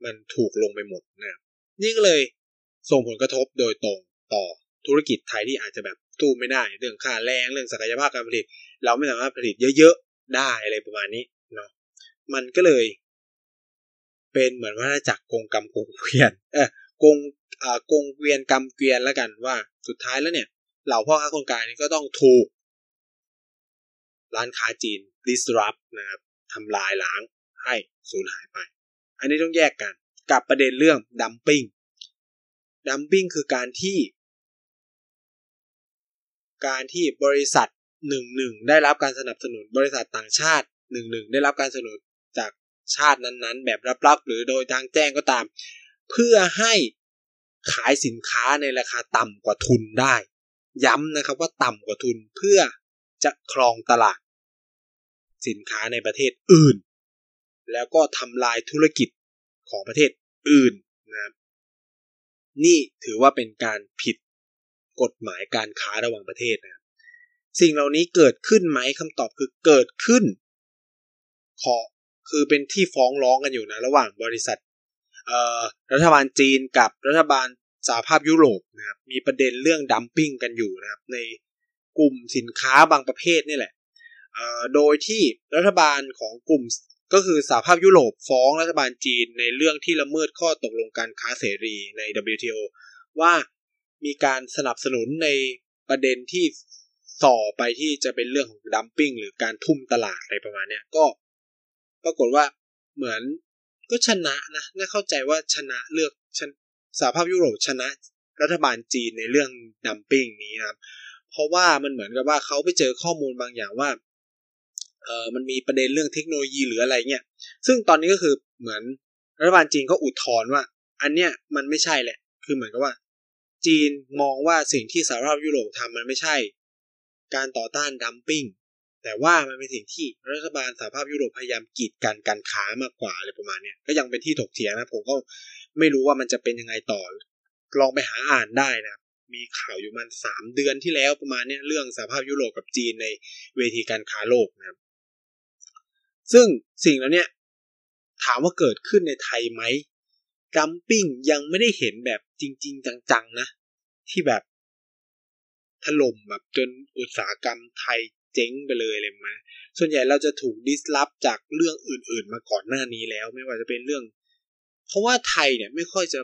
มันถูกลงไปหมดนะนี่ก็เลยส่งผลกระทบโดยตรงต่อธุรกิจไทยที่อาจจะแบบตู้ไม่ได้ เรื่องค่าแรงเรื่องศักยภาพการผลิต เราไม่สามารถผลิตเยอะๆได้อะไรประมาณนี้เนาะมันก็เลย เป็นเหมือนว่าจากกงกรรมกงเกวียนเออกงอ่ากงเกวียนกรรมเกวียนแล้วกันว่าสุดท้ายแล้วเนี่ย เหล่าพ่อค้าคนกลางนี่ก็ต้องถูก ร้านค้าจีน disrupt นะครับทำลายล้างให้สูญหายไป นนี้ต้องแยกกัน กับประเด็นเรื่องดัมปิ้งดัมปิ้งคือการที่ การที่บริษัทหนึ่งหนึ่งได้รับการสนับสนุนบริษัทต่างชาติหนึ่งหนึ่งได้รับการสนับสนุนจากชาตินั้นๆ แบบลับๆหรือโดยทางแจ้งก็ตาม เพื่อให้ขายสินค้าในราคาต่ำกว่าทุนได้ ย้ำนะครับว่าต่ำกว่าทุนเพื่อจะครองตลาด สินค้าในประเทศอื่น แล้วก็ทำลายธุรกิจของประเทศอื่นนะนี่ถือว่าเป็นการผิดกฎหมายการค้าระหว่างประเทศนะครับสิ่งเหล่านี้เกิดขึ้นไหมคำตอบคือเกิดขึ้น ขอคือเป็นที่ฟ้องร้องกันอยู่นะระหว่างบริษัทรัฐบาลจีนกับรัฐบาลสหภาพยุโรปนะครับมีประเด็นเรื่องดัมปิ้งกันอยู่นะครับในกลุ่มสินค้าบางประเภทนี่แหละโดยที่รัฐบาลของกลุ่ม ก็คือสหภาพยุโรปฟ้องรัฐบาลจีนในเรื่องที่ละเมิดข้อตกลงการค้าเสรีใน WTO ว่ามีการสนับสนุนในประเด็นที่ส่อไปที่จะเป็นเรื่องของดัมปิ้งหรือการทุ่มตลาดอะไรประมาณเนี้ยก็ ปรากฏว่าเหมือนก็ชนะนะน่าเข้าใจว่าชนะเลือกสหภาพยุโรปชนะรัฐบาลจีนในเรื่องดัมปิ้งนี้นะครับ เพราะว่ามันเหมือนกับว่าเขาไปเจอข้อมูลบางอย่างว่า เออมันมีประเด็นเรื่องเทคโนโลยีหรืออะไรเงี้ยซึ่งตอนนี้ก็คือเหมือนรัฐบาลจีนก็อุทธรณ์ว่า อันเนี้ยมันไม่ใช่แหละ คือเหมือนกับว่า จีนมองว่าสิ่งที่สหภาพยุโรปทำมันไม่ใช่ การต่อต้านดัมปิ้งแต่ว่ามันเป็นสิ่งที่รัฐบาลสหภาพยุโรปพยายามกีดกันการค้ามากกว่าอะไรประมาณเนี้ยก็ยังเป็นที่ถกเถียงนะผมก็ไม่รู้ว่ามันจะเป็นยังไงต่อ ลองไปหาอ่านได้นะมีข่าวอยู่มันสามเดือนที่แล้วประมาณเนี้ยเรื่องสหภาพยุโรปกับจีนในเวทีการค้าโลกนะครับ ซึ่งสิ่งแล้วเนี่ยถามว่าเกิดขึ้นในไทยไหมดัมปิ้งยังไม่ได้เห็นแบบจริง ๆ จัง ๆ นะ ที่แบบถล่มแบบจนอุตสาหกรรมไทยเจ๊งไปเลยเลยมา ส่วนใหญ่เราจะถูกดิสลอฟจากเรื่องอื่น ๆ มาก่อนหน้านี้แล้ว ไม่ว่าจะเป็นเรื่อง เพราะว่าไทยเนี่ยไม่ค่อยจะ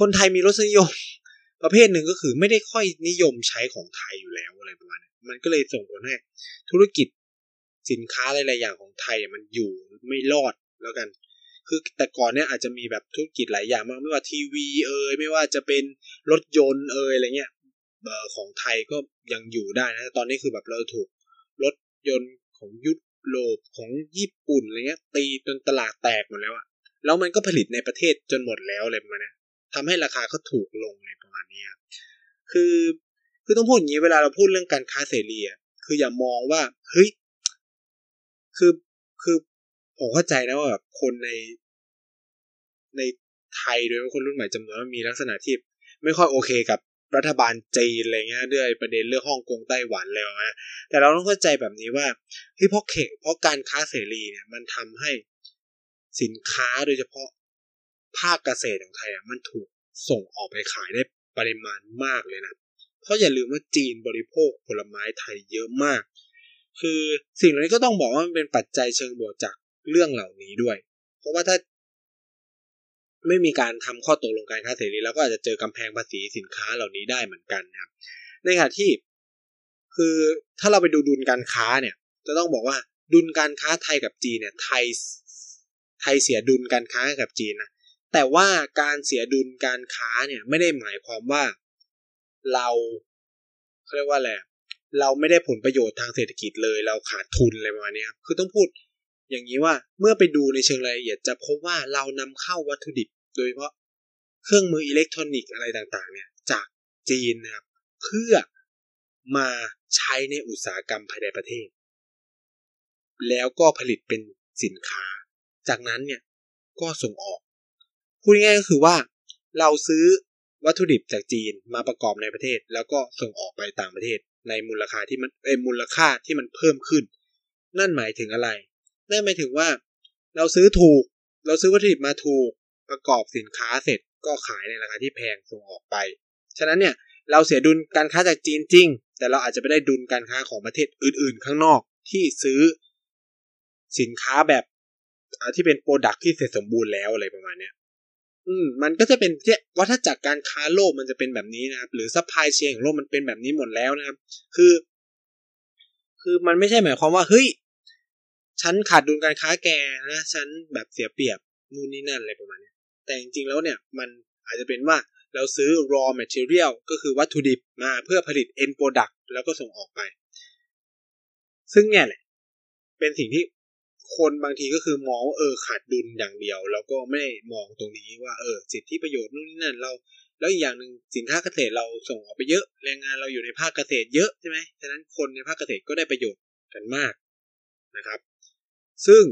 คนไทยมีรสนิยม ประเภทหนึ่งก็คือไม่ได้ค่อยนิยมใช้ของไทยอยู่แล้วอะไรประมาณนี้มันก็เลยส่งผลให้ธุรกิจ สินค้าหลายๆอย่างของไทยมันอยู่ไม่รอดแล้วกัน คือแต่ก่อนเนี่ยอาจจะมีแบบธุรกิจหลายอย่างมากไม่ว่าทีวีเอ่ยไม่ว่าจะเป็นรถยนต์เอ่ยอะไรเงี้ยของไทยก็ยังอยู่ได้นะตอนนี้คือแบบเราถูกรถยนต์ของยุโรปของญี่ปุ่นอะไรเงี้ย ตีจนตลาดแตกหมดแล้วอะแล้วมันก็ผลิตในประเทศจนหมดแล้วอะไรประมาณนี้ทำให้ราคาก็ถูกลงในประมาณนี้คือคือต้องพูดอย่างนี้เวลาเราพูดเรื่องการค้าเสรีอะคืออย่ามองว่าเฮ้ย คือคือผมเข้าใจนะว่าแบบคนในในไทยโดยเฉาคนรุ่นใหม่จำนวนมีลักษณะที่ไม่ค่อยโอเคกับรัฐบาลจีนอะไรเงี้ยด้วยประเด็นเรื่องฮ่องกงไต้หวันแล้วนะแต่เราต้องเข้าใจแบบนี้ว่าที่เพราะเขเพราะการค้าเสรีเนี่ย มันทำให้สินค้าโดยเฉพาะภาคเกษตรของไทยอะมันถูกส่งออกไปขายได้ปริมาณมากเลยนะ เพราะอย่าลืมว่าจีนบริโภคผลไม้ไทยเยอะมาก คือสิ่งเหล่านี้ก็ต้องบอกว่ามันเป็นปัจจัยเชิงบวกจากเรื่องเหล่านี้ด้วย เพราะว่าถ้าไม่มีการทำข้อตกลงการค้าเสรีแล้วก็อาจจะเจอกำแพงภาษีสินค้าเหล่านี้ได้เหมือนกันนะครับ ในขณะที่คือถ้าเราไปดูดุลการค้าเนี่ย จะต้องบอกว่าดุลการค้าไทยกับจีนเนี่ยไทยไทยเสียดุลการค้ากับจีนนะแต่ว่าการเสียดุลการค้าเนี่ยไม่ได้หมายความว่าเราเขาเรียกว่าอะไร เราไม่ได้ผลประโยชน์ทางเศรษฐกิจเลย เราขาดทุนอะไรประมาณนี้ครับคือต้องพูดอย่างนี้ว่าเมื่อไปดูในเชิงรายละเอียดจะพบว่าเรานำเข้าวัตถุดิบ โดยเฉพาะเครื่องมืออิเล็กทรอนิกส์อะไรต่างๆ เนี่ย จากจีนนะครับ เพื่อมาใช้ในอุตสาหกรรมภายในประเทศ แล้วก็ผลิตเป็นสินค้า จากนั้นเนี่ยก็ส่งออกพูดง่ายก็คือว่าเราซื้อวัตถุดิบจากจีนมาประกอบในประเทศ แล้วก็ส่งออกไปต่างประเทศ ในมูลค่าที่มันเอมูลค่าที่มันเพิ่มขึ้น นั่นหมายถึงอะไร นั่นหมายถึงว่า เราซื้อถูก เราซื้อวัตถุดิบมาถูกประกอบสินค้าเสร็จก็ขายในราคาที่แพงส่งออกไป ฉะนั้นเนี่ยเราเสียดุลการค้าจากจีนจริง แต่เราอาจจะไม่ได้ดุลการค้าของประเทศอื่น ๆ ข้างนอกที่ซื้อสินค้าแบบที่เป็น product ที่เสร็จสมบูรณ์แล้วอะไรประมาณเนี้ย อืมมันก็จะเป็นเนี่ยวัฏจักรการค้าโลกมันจะเป็นแบบนี้นะครับหรือ supply chain ของโลกมันเป็นแบบนี้หมดแล้วนะครับ คือ คือมันไม่ใช่หมายความว่าเฮ้ยฉันขาดดุลการค้าแกนะฉันแบบเสียเปรียบนู่นนี่นั่นอะไรประมาณนี้แต่จริงๆแล้วเนี่ยมันอาจจะเป็นว่าเราซื้อ raw material ก็คือวัตถุดิบมาเพื่อผลิต end product แล้วก็ส่งออกไป ซึ่งเนี่ยแหละ เป็นสิ่งที่ คนบางทีก็คือมองว่าเออขาดดุลอย่างเดียว แล้วก็ไม่ได้มองตรงนี้ว่าเออสิทธิประโยชน์นู่นนี่นั่นเรา แล้วอีกอย่างหนึ่งสินค้าเกษตรเราส่งออกไปเยอะ แรงงานเราอยู่ในภาคเกษตรเยอะใช่ไหมฉะนั้นคนในภาคเกษตรก็ได้ประโยชน์กันมากนะครับ ซึ่ง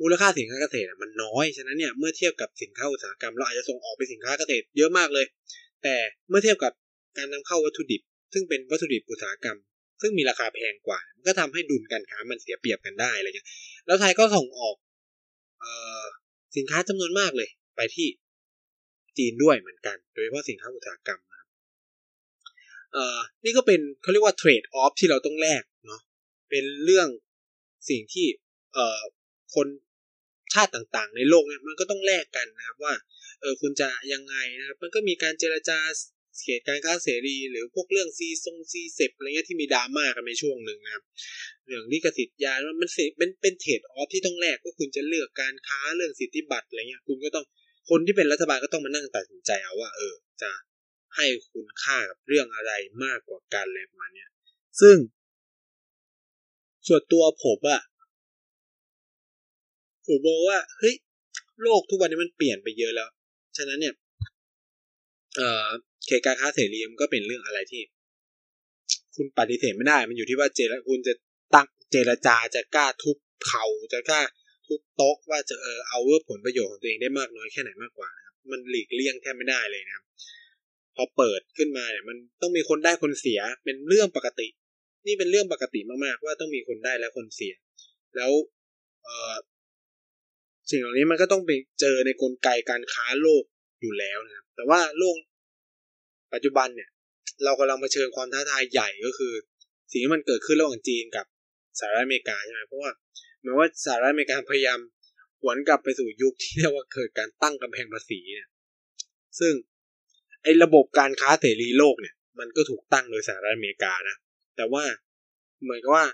มูลค่าสินค้าเกษตรมันน้อยฉะนั้นเนี่ยเมื่อเทียบกับสินค้าอุตสาหกรรมเราอาจจะส่งออกไปสินค้าเกษตรเยอะมากเลย แต่เมื่อเทียบกับการนำเข้าวัตถุดิบ ซึ่งเป็นวัตถุดิบอุตสาหกรรม ซึ่งมีราคาแพงกว่ามันก็ทำให้ดุลการค้ามันเสียเปรียบกันได้อะไรเงี้ย แล้วไทยก็ส่งออกสินค้าจำนวนมากเลย ไปที่จีนด้วยเหมือนกัน โดยเฉพาะสินค้าอุตสาหกรรมนะครับเอ่อนี่ก็เป็นเขาเรียกว่าเทรดออฟที่เราต้องแลกเนาะเป็นเรื่องสิ่งที่เอ่อคนชาติต่างๆ ในโลกเนี่ยมันก็ต้องแลกกันนะครับว่าเออคุณจะยังไงนะครับ มันก็มีการเจรจา เขตการค้าเสรีหรือพวกเรื่องซีซงซีเซปอะไรเงี้ยที่มีดราม่ากันในช่วงหนึ่งนะครับเรื่องลิขสิทธิ์ยามันเป็นเป็นเทรดออฟที่ต้องแลกก็คุณจะเลือกการค้าเรื่องสิทธิบัตรอะไรเงี้ยคุณก็ต้องคนที่เป็นรัฐบาลก็ต้องมานั่งตัดสินใจเอาว่า เออ จะให้คุณค่ากับเรื่องอะไรมากกว่ากันอะไรประมาณนี้ซึ่ง ส่วนตัวผมอะผมบอกว่าเฮ้ยโลกทุกวันนี้มันเปลี่ยนไปเยอะแล้ว ฉะนั้นเนี่ย เอ่อ เขตการค้าเสรีมันก็เป็นเรื่องอะไรที่ คุณปฏิเสธไม่ได้ มันอยู่ที่ว่าเจรคุณจะตั้งเจรจาจะกล้าทุบเขาจะกล้าทุบโต๊ะว่าจะเออเอาเพื่อผลประโยชน์ของตัวเองได้มากน้อยแค่ไหนมากกว่านะครับมันหลีกเลี่ยงแทบไม่ได้เลยนะครับ พอเปิดขึ้นมาเนี่ย มันต้องมีคนได้คนเสียเป็นเรื่องปกติ นี่เป็นเรื่องปกติมากๆ ว่าต้องมีคนได้และคนเสีย แล้วเออสิ่งเหล่านี้มันก็ต้องไปเจอในกลไกการค้าโลกอยู่แล้วนะครับแต่ว่าโลก ปัจจุบันเนี่ย เรากำลังเผชิญความท้าทายใหญ่ก็คือ สิ่งที่มันเกิดขึ้นระหว่างจีนกับสหรัฐอเมริกาใช่ไหมเพราะว่าแม้ว่าสหรัฐอเมริกาพยายามหวนกลับไปสู่ยุคที่เรียกว่าเกิดการตั้งกำแพงภาษีเนี่ย ซึ่งไอ้ระบบการค้าเสรีโลกเนี่ย มันก็ถูกตั้งโดยสหรัฐอเมริกานะแต่ว่าเหมือนกับว่า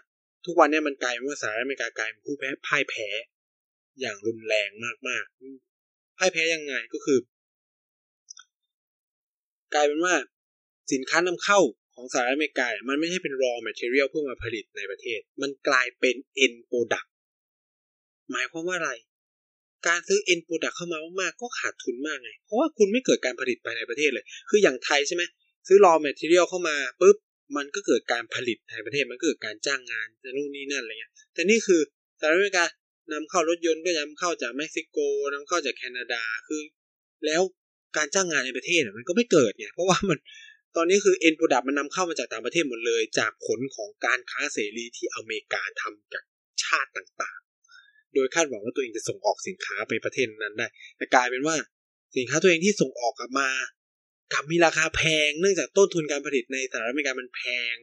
ทุกวันนี้มันกลายเป็นว่าสหรัฐอเมริกากลายเป็นผู้แพ้พ่ายแพ้ อย่างรุนแรงมากๆพ่ายแพ้ยังไงก็คือ กลายเป็นว่าสินค้านำเข้าของสหรัฐอเมริกา มันไม่ใช่เป็น raw material เพื่อมาผลิตในประเทศ มันกลายเป็น end product หมายความว่าอะไร การซื้อ end product เข้ามามากๆ ก็ขาดทุนมากไง เพราะว่าคุณไม่เกิดการผลิตภายในประเทศเลย คืออย่างไทยใช่ไหมซื้อ raw material เข้ามาปุ๊บ มันก็เกิดการผลิตในประเทศ มันเกิดการจ้างงานจะนู่นนี่นั่นอะไรเงี้ย แต่นี่คือสหรัฐอเมริกานำเข้ารถยนต์ก็นำเข้าจากเม็กซิโกนำเข้าจากแคนาดา คือ แล้ว การจ้างงานในประเทศมันก็ไม่เกิดไงเพราะว่ามันตอนนี้คือเอ็นโปรดักมันนำเข้ามาจากต่างประเทศหมดเลย จากผลของการค้าเสรีที่อเมริกาทำกับชาติต่างๆ โดยคาดหวังว่าตัวเองจะส่งออกสินค้าไปประเทศนั้นได้ แต่กลายเป็นว่าสินค้าตัวเองที่ส่งออกกลับมากลับมีราคาแพง เนื่องจากต้นทุนการผลิตในสหรัฐอเมริกามันแพง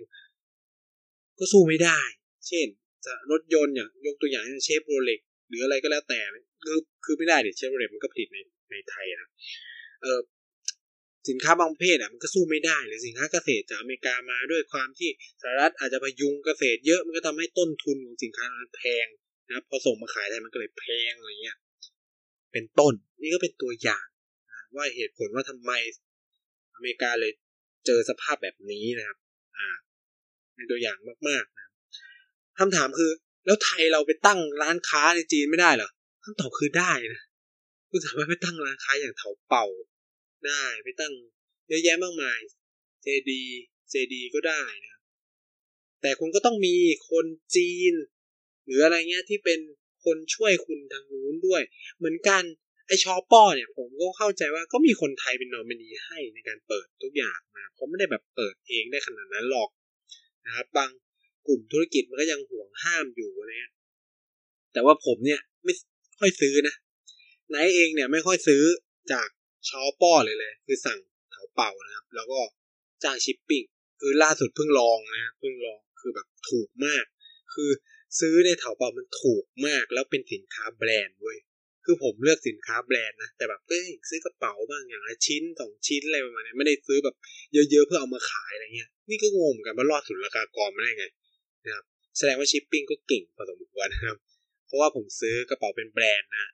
ก็สู้ไม่ได้ เช่นจะรถยนต์อย่างยกตัวอย่างเชฟโรเล็กหรืออะไรก็แล้วแต่คือคือไม่ได้เดี๋ยวเชฟโรเล็กมันก็ผลิตในในไทยนะ เออสินค้าบางประเภทอะมันก็สู้ไม่ได้หรือสินค้าเกษตรจากอเมริกามาด้วยความที่สหรัฐอาจจะพยุงเกษตรเยอะมันก็ทำให้ต้นทุนของสินค้ามันแพงนะพอส่งมาขายไทยมันก็เลยแพงอะไรเงี้ยเป็นต้นนี่ก็เป็นตัวอย่างว่าเหตุผลว่าทำไมอเมริกาเลยเจอสภาพแบบนี้นะครับ อ่า เป็นตัวอย่างมากๆนะคำถามคือ แล้วไทยเราไปตั้งร้านค้าในจีนไม่ได้เหรอคำตอบคือได้นะ คุณสามารถไปตั้งร้านค้าอย่างเถาเป่าได้ไปตั้งเยอะแยะมากมายเจดีเจดีก็ได้นะแต่คุณก็ต้องมีคนจีน หรืออะไรเงี้ยที่เป็นคนช่วยคุณทางนู้นด้วย เหมือนกันไอชอป้อเนี่ย ผมก็เข้าใจว่าก็มีคนไทยเป็นนอมินีให้ในการเปิดทุกอย่างนะเขาไม่ได้แบบเปิดเองได้ขนาดนั้นหรอกนะครับบางกลุ่มธุรกิจมันก็ยังห่วงห้ามอยู่อะไรเงี้ยแต่ว่าผมเนี่ยไม่ค่อยซื้อนะ ไนเองเนี่ยไม่ค่อยซื้อจากชอป้อเลยเลย คือสั่งเถาเป่านะครับ แล้วก็จ้างชิปปิ้งคือล่าสุดเพิ่งลองนะเพิ่งลองคือแบบถูกมาก คือซื้อในเถาเป่ามันถูกมาก แล้วเป็นสินค้าแบรนด์เว้ยคือผมเลือกสินค้าแบรนด์นะ แต่แบบเอ้ยซื้อกระเป๋าบ้างอย่างละชิ้นสองชิ้นอะไรประมาณนี้ไม่ได้ซื้อแบบเยอะๆเพื่อเอามาขายอะไรเงี้ยนี่ก็งงกันว่ารอดสุดราคากรไม่ได้ไงนะครับแสดงว่าชิปปิ้งก็เก่งพอสมควรนะครับ เพราะว่าผมซื้อกระเป๋าเป็นแบรนด์นะ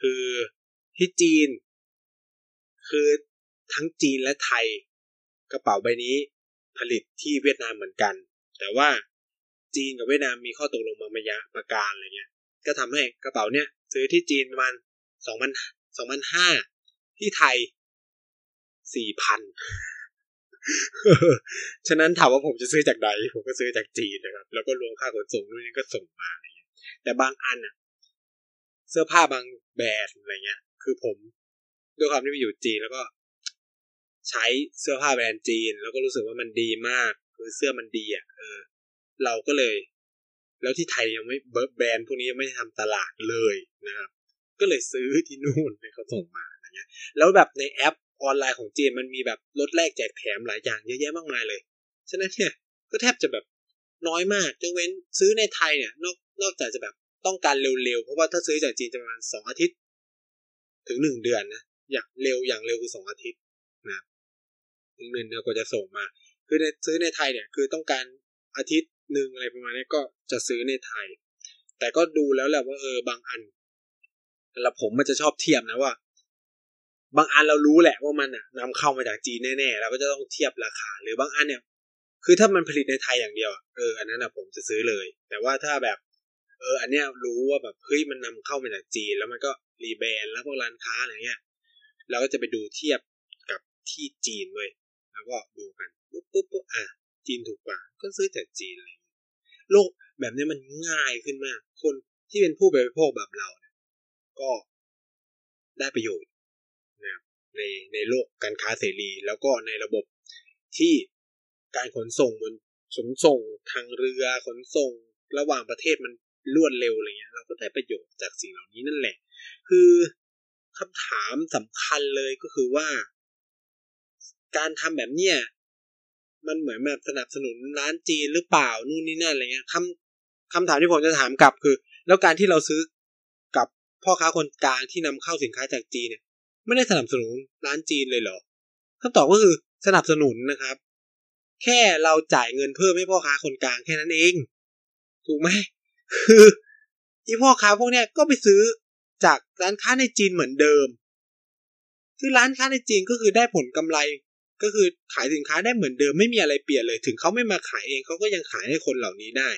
คือที่จีน คือทั้งจีนและไทย กระเป๋าใบนี้ผลิตที่เวียดนามเหมือนกัน แต่ว่าจีนกับเวียดนามมีข้อตกลงบางระประการอะไรเงี้ย ก็ทำให้กระเป๋าเนี้ยซื้อที่จีนประมาณสองพันสองพันห้าที่ไทยสี่พันฉะนั้นถามว่าผมจะซื้อจากใดผมก็ซื้อจากจีนนะครับ แล้วก็รวมค่าขนส่งนู่นนี่ก็ส่งมาอะไรเงี้ยแต่บางอันอะ เสื้อผ้าบางแบรนด์อะไรเงี้ย คือผมด้วยความที่ไปอยู่จีนแล้วก็ ใช้เสื้อผ้าแบรนด์จีน แล้วก็รู้สึกว่ามันดีมาก คือเสื้อมันดีอะเออ เราก็เลย แล้วที่ไทยยังไม่แบรนด์พวกนี้ยังไม่ได้ทำตลาดเลยนะครับ ก็เลยซื้อที่นู่นให้เขาส่งมาอะไรเงี้ย แล้วแบบในแอปออนไลน์ของจีนมันมีแบบลดแลกแจกแถมหลายอย่างเยอะแยะมากมายเลย ฉะนั้นเนี่ยก็แทบจะแบบน้อยมากยกเว้นซื้อในไทยเนี่ย นอกนอกจากจะแบบ ต้องการเร็วๆ เพราะว่าถ้าซื้อจากจีนจะประมาณสองอาทิตย์ ถึงหนึ่งเดือนนะอย่างเร็วอย่างเร็วคือสองอาทิตย์นะถึงหนึ่งเดือนกว่าจะส่งมา คือในซื้อในไทยเนี่ยคือต้องการอาทิตย์หนึ่งอะไรประมาณนี้ก็จะซื้อในไทย แต่ก็ดูแล้วแหละว่าเออบางอันแล้วผมมันจะชอบเทียบนะว่า บางอันเรารู้แหละว่ามันอะนำเข้ามาจากจีนแน่ๆเราก็จะต้องเทียบราคา หรือบางอันเนี่ย คือถ้ามันผลิตในไทยอย่างเดียวเอออันนั้นอะผมจะซื้อเลย แต่ว่าถ้าแบบ เออ อันเนี้ยรู้ว่าแบบเฮ้ยมันนำเข้ามาจากจีน แล้วมันก็รีแบรนด์แล้วพวกร้านค้าอะไรเงี้ยเราก็จะไปดูเทียบกับที่จีนเว้ยแล้วก็ดูกันปุ๊บปุ๊บปุ๊บอะจีนถูกกว่า ก็ซื้อจากจีนเลยโลกแบบนี้มันง่ายขึ้นมาก คนที่เป็นผู้บริโภคแบบเราเนี่ยก็ได้ประโยชน์นะครับในในโลกการค้าเสรี แล้วก็ในระบบที่การขนส่งมันขนส่งทางเรือขนส่งระหว่างประเทศมัน รวดเร็วอะไรเงี้ย เราก็ได้ประโยชน์จากสิ่งเหล่านี้นั่นแหละ คือคำถามสำคัญเลยก็คือว่า การทำแบบเนี้ยมันเหมือนแบบสนับสนุนร้านจีนหรือเปล่านู่นนี่นั่นอะไรเงี้ยคำคำถามที่ผมจะถามกลับคือ แล้วการที่เราซื้อกับพ่อค้าคนกลางที่นำเข้าสินค้าจากจีนเนี่ยไม่ได้สนับสนุนร้านจีนเลยเหรอคำตอบก็คือสนับสนุนนะครับ แค่เราจ่ายเงินเพิ่มให้พ่อค้าคนกลางแค่นั้นเอง ถูกไหม คือที่พ่อค้าพวกเนี้ยก็ไปซื้อจากร้านค้าในจีนเหมือนเดิม คือร้านค้าในจีนก็คือได้ผลกำไร ก็คือขายสินค้าได้เหมือนเดิมไม่มีอะไรเปลี่ยนเลย ถึงเขาไม่มาขายเองเขาก็ยังขายให้คนเหล่านี้ได้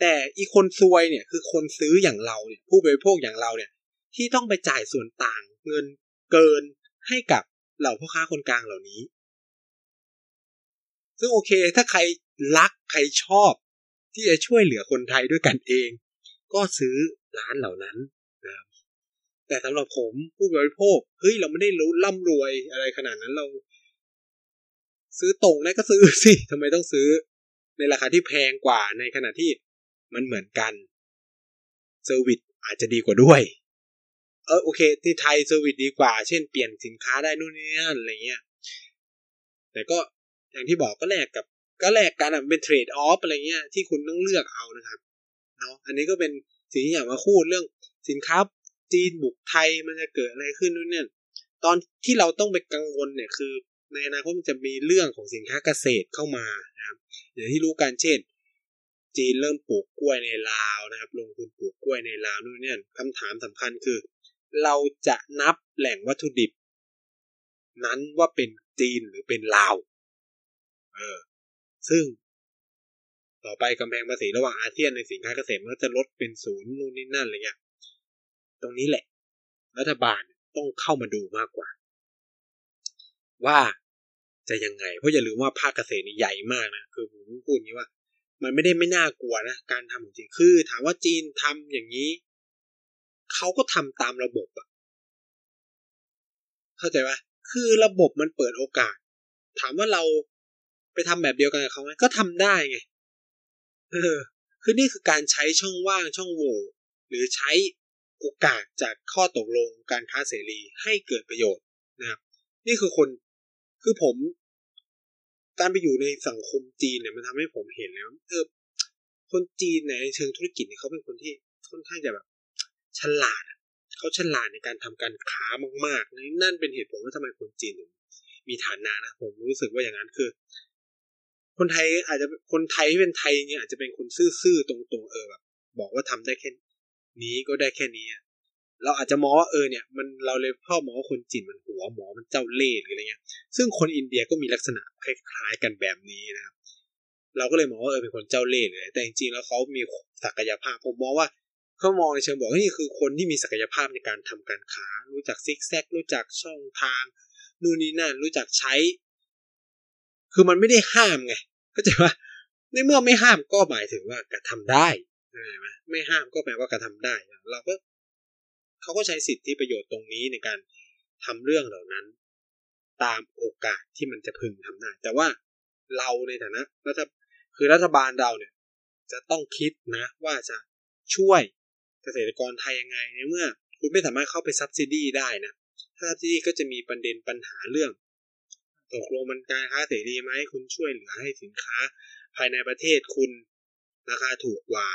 แต่อีคนซวยเนี่ยคือคนซื้ออย่างเราเนี่ยผู้บริโภคอย่างเราเนี่ยที่ต้องไปจ่ายส่วนต่างเงินเกินให้กับเหล่าพ่อค้าคนกลางเหล่านี้ ซึ่งโอเค ถ้าใครรักใครชอบ ที่จะช่วยเหลือคนไทยด้วยกันเอง ก็ซื้อร้านเหล่านั้นนะแต่สำหรับผมผู้บริโภคเฮ้ยเราไม่ได้รู้ร่ำรวยอะไรขนาดนั้นเรา ซื้อตรงได้ก็ซื้อสิทำไมต้องซื้อ ในราคาที่แพงกว่าในขณะที่มันเหมือนกันเซอร์วิสอาจจะดีกว่าด้วยเออโอเค ที่ไทยเซอร์วิสดีกว่า เช่นเปลี่ยนสินค้าได้นู่นนี่นั่นอะไรเงี้ยแต่ก็อย่างที่บอกก็แลกกับ ก็แลกกันเป็นเทรดออฟอะไรเงี้ยที่คุณต้องเลือกเอานะครับเนาะอันนี้ก็เป็นสิ่งที่อยากมาพูดเรื่องสินค้าจีนบุกไทยมันจะเกิดอะไรขึ้นนู่นเนี่ยตอนที่เราต้องไปกังวลเนี่ยคือ ในอนาคตมันจะมีเรื่องของสินค้าเกษตรเข้ามานะครับอย่างที่รู้กันเช่น จีนเริ่มปลูกกล้วยในลาวนะครับ ลงทุนปลูกกล้วยในลาวนู่นเนี่ยคำถามสำคัญคือ เราจะนับแหล่งวัตถุดิบ นั้นว่าเป็นจีนหรือเป็นลาว เออ ซึ่ง ต่อไปกำแพงภาษีระหว่างอาเซียนในสินค้าเกษตรมันก็จะลดเป็นศูนย์นู่นนี่นั่นอะไรเงี้ยตรงนี้แหละ รัฐบาลต้องเข้ามาดูมากกว่า ว่าจะยังไง เพราะอย่าลืมว่าภาคเกษตรนี่ใหญ่มากนะ คือผมพูดอย่างนี้ว่า มันไม่ได้ไม่น่ากลัวนะ การทำจริงคือ ถามว่าจีนทำอย่างนี้ เขาก็ทำตามระบบอะเข้าใจปะคือระบบมันเปิดโอกาส ถามว่าเรา ไปทำแบบเดียวกันกับเขาไหมก็ทำได้ไงเออคือนี่คือการใช้ช่องว่างช่องโหว่หรือใช้โอกาสจากข้อตกลงการค้าเสรีให้เกิดประโยชน์นะครับ นี่คือคนคือผม การไปอยู่ในสังคมจีนเนี่ยมันทำให้ผมเห็นแล้วเออคนจีนในเชิงธุรกิจเนี่ยเขาเป็นคนที่ค่อนข้างจะแบบ ฉลาดเขาฉลาดในการทำการค้ามากๆนั่นเป็นเหตุผลว่าทำไมคนจีนถึงมีฐานะนะผมรู้สึกว่าอย่างนั้นคือ คนไทยอาจจะคนไทยที่เป็นไทยเนี่ยอาจจะเป็นคนซื่อๆตรงๆเออแบบบอกว่าทำได้แค่นี้ก็ได้แค่นี้เราอาจจะมองว่าเออเนี่ยมันเราเลยพ่อมองว่าคนจีนมันหัวหมอมันเจ้าเล่ห์หรืออะไรเงี้ย ซึ่งคนอินเดียก็มีลักษณะคล้ายๆกันแบบนี้นะครับ เราก็เลยมองว่าเออเป็นคนเจ้าเล่ห์เลยแต่จริงๆแล้วเขามีศักยภาพผมมองว่าเขามองในเชิงบอกว่านี่คือคนที่มีศักยภาพในการทำการค้า รู้จักซิกแซกรู้จักช่องทางนู่นนี่นั่นรู้จักใช้ คือมันไม่ได้ห้ามไง เข้าใจว่าในเมื่อไม่ห้ามก็หมายถึงว่ากระทำได้ใช่ไหมไม่ห้ามก็แปลว่ากระทำได้ เราก็เขาก็ใช้สิทธิประโยชน์ตรงนี้ในการทำเรื่องเหล่านั้น ตามโอกาสที่มันจะพึงทำได้แต่ว่าเราในฐานะรัฐคือรัฐบาลเราเนี่ย จะต้องคิดนะ ว่าจะช่วยเกษตรกรไทยยังไงในเมื่อ คุณไม่สามารถเข้าไปซับซิดีได้นะถ้าซับซิดีก็จะมีประเด็นปัญหาเรื่อง ตกลงมันการค้าเสรีไหมคุณช่วยเหลือให้สินค้าภายในประเทศคุณราคาถูกกว่า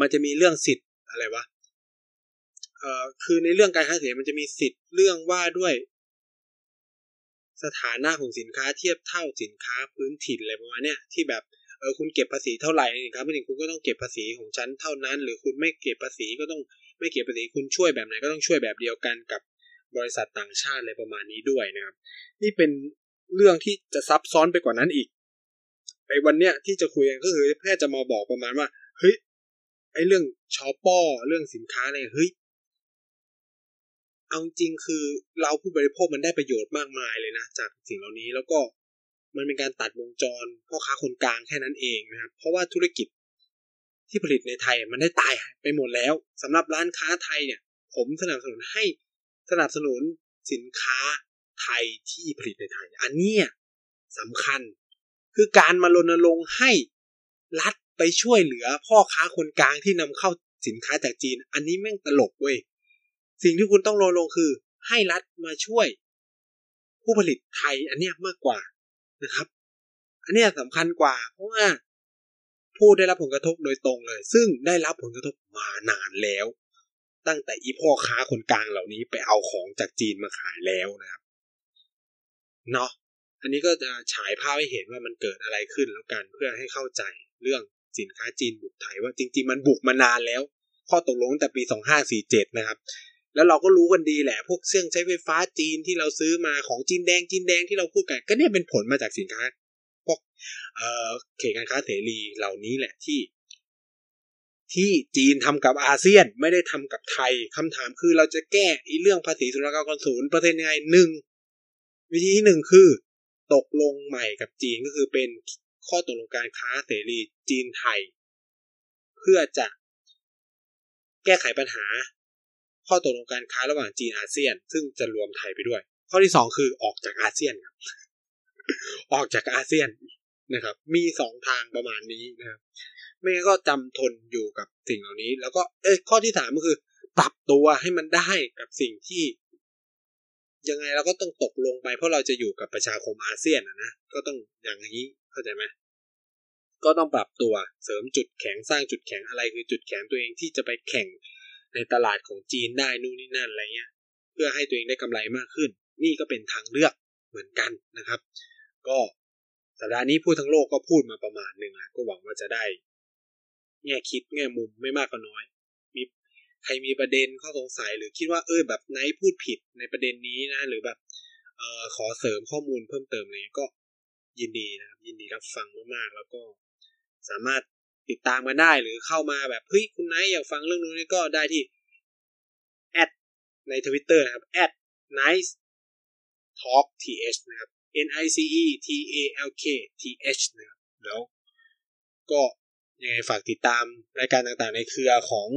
มันจะมีเรื่องสิทธิ์อะไรวะเอ่อคือในเรื่องการค้าเสรีมันจะมีสิทธิ์เรื่องว่าด้วย สถานะของสินค้าเทียบเท่าสินค้าพื้นถิ่นอะไรประมาณเนี้ยที่แบบเออคุณเก็บภาษีเท่าไหร่สินค้าพื้นถิ่นคุณก็ต้องเก็บภาษีของฉันเท่านั้น หรือคุณไม่เก็บภาษีก็ต้องไม่เก็บภาษีคุณช่วยแบบไหนก็ต้องช่วยแบบเดียวกันกับ บริษัทต่างชาติอะไรประมาณนี้ด้วยนะครับ นี่เป็นเรื่องที่จะซับซ้อนไปกว่านั้นอีกไอ้วันเนี้ยที่จะคุยกันก็คือแค่จะมาบอกประมาณว่าเฮ้ยไอ้เรื่องชอปป้อเรื่องสินค้าอะไรเฮ้ยเอาจริงคือเราผู้บริโภคมันได้ประโยชน์มากมายเลยนะ จากสิ่งเหล่านี้แล้วก็มันเป็นการตัดวงจรพ่อค้าคนกลางแค่นั้นเองนะครับ เพราะว่าธุรกิจที่ผลิตในไทยมันได้ตายไปหมดแล้วสำหรับร้านค้าไทยเนี่ย ผมสนับสนุนให้ สนับสนุนสินค้าไทยที่ผลิตในไทย อันเนี้ยสำคัญ คือการมารณรงค์ให้รัฐไปช่วยเหลือพ่อค้าคนกลางที่นำเข้าสินค้าจากจีน อันนี้แม่งตลกเว้ย สิ่งที่คุณต้องรณรงค์คือ ให้รัฐมาช่วย ผู้ผลิตไทยอันเนี้ยมากกว่านะครับ อันเนี้ยสำคัญกว่า เพราะว่าผู้ได้รับผลกระทบโดยตรงเลย ซึ่งได้รับผลกระทบมานานแล้ว ตั้งแต่อีพ่อค้าคนกลางเหล่านี้ไปเอาของจากจีนมาขายแล้วนะครับเนาะอันนี้ก็จะฉายภาพให้เห็นว่ามันเกิดอะไรขึ้นแล้วกันเพื่อให้เข้าใจเรื่องสินค้าจีนบุกไทยว่าจริง ๆ มันบุกมานานแล้ว ข้อตกลงตั้งแต่ปี 2547 นะครับ แล้วเราก็รู้กันดีแหละ พวกเครื่องใช้ไฟฟ้าจีนที่เราซื้อมาของจีนแดงจีนแดงที่เราพูดกัน ก็เนี่ยเป็นผลมาจากสินค้าพวกเอ่อเขตการค้าเสรีเหล่านี้แหละที่ ที่จีนทำกับอาเซียนไม่ได้ทำกับไทยคำถามคือเราจะแก้อีเรื่องภาษีสุลกากรศูนย์ปร์เซ็นต์ยังไงหนึ่งวิธีที่หนึ่งคือ ตกลงใหม่กับจีนก็คือเป็นข้อตกลงการค้าเสรีจีนไทย เพื่อจะแก้ไขปัญหา ข้อตกลงการค้าระหว่างจีนอาเซียน ซึ่งจะรวมไทยไปด้วย ข้อที่สองคือออกจากอาเซียนครับ ออกจากอาเซียนนะครับ มีสองทางประมาณนี้นะครับ ไม่งั้นก็จำทนอยู่กับสิ่งเหล่านี้ แล้วก็เอ้ข้อที่สามก็คือ ปรับตัวให้มันได้กับสิ่งที่ ยังไงเราก็ต้องตกลงไป เพราะเราจะอยู่กับประชาคมอาเซียนนะนะ ก็ต้องอย่างนี้เข้าใจไหมก็ต้องปรับตัวเสริมจุดแข็งสร้างจุดแข็งอะไรคือจุดแข็งตัวเองที่จะไปแข่งในตลาดของจีนได้นู่นนี่นั่นอะไรเงี้ย เพื่อให้ตัวเองได้กำไรมากขึ้น นี่ก็เป็นทางเลือกเหมือนกันนะครับ ก็สัปดาห์นี้พูดทั้งโลกก็พูดมาประมาณหนึ่งแล้วก็หวังว่าจะได้ แง่คิดแง่มุมไม่มากก็น้อย มีใครมีประเด็นข้อสงสัยหรือคิดว่าเออแบบไนซ์พูดผิดในประเด็นนี้นะ หรือแบบเอ่อขอเสริมข้อมูลเพิ่มเติมอะไรก็ยินดีนะครับ ยินดีรับฟังมากๆแล้วก็สามารถติดตามกันได้หรือเข้ามาแบบเฮ้ยคุณไนซ์อยากฟังเรื่องนู้นนี่ก็ได้ที่ at ในทวิตเตอร์นะครับ at nice talk th นะครับ n i c e t a l k t h นะครับแล้วก็ ยังไงฝากติดตามรายการต่างๆ ในเครือของ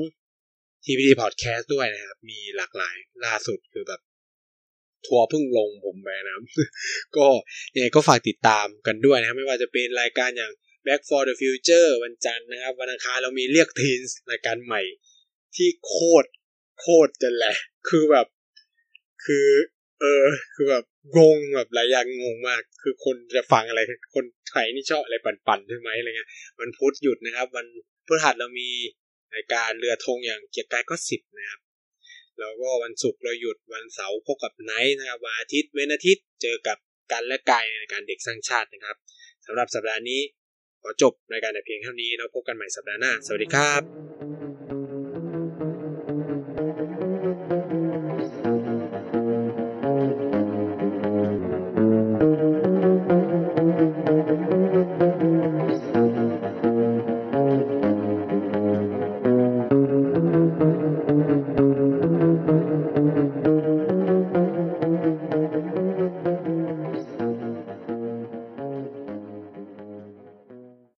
TPD Podcast ด้วยนะครับ มีหลากหลายล่าสุดคือแบบทัวร์เพิ่งลงผมไปนะครับ ก็ยังไงก็ฝากติดตามกันด้วยนะครับ ไม่ว่าจะเป็นรายการอย่าง Back for the Future วันจันทร์นะครับ วันอังคารเรามีเรียกทีนรายการใหม่ที่โคตรโคตรจะแหละ คือแบบ คือ เออ คือแบบงงแบบหลายอย่างงงมาก คือคนจะฟังอะไร คนไทยนี่ชอบอะไรปั่นๆใช่ไหมอะไรเงี้ยวันพุธหยุดนะครับ วันพฤหัสเรามีรายการเรือธงอย่างเกียรติกายก็สิบนะครับ แล้วก็วันศุกร์เราหยุดวันเสาร์พบกับไนท์นะครับวันอาทิตย์เว้นอาทิตย์เจอกับกันและกายในการเด็กสร้างชาตินะครับสำหรับสัปดาห์นี้ขอจบรายการแต่เพียงเท่านี้แล้วพบกันใหม่สัปดาห์หน้า สวัสดีครับ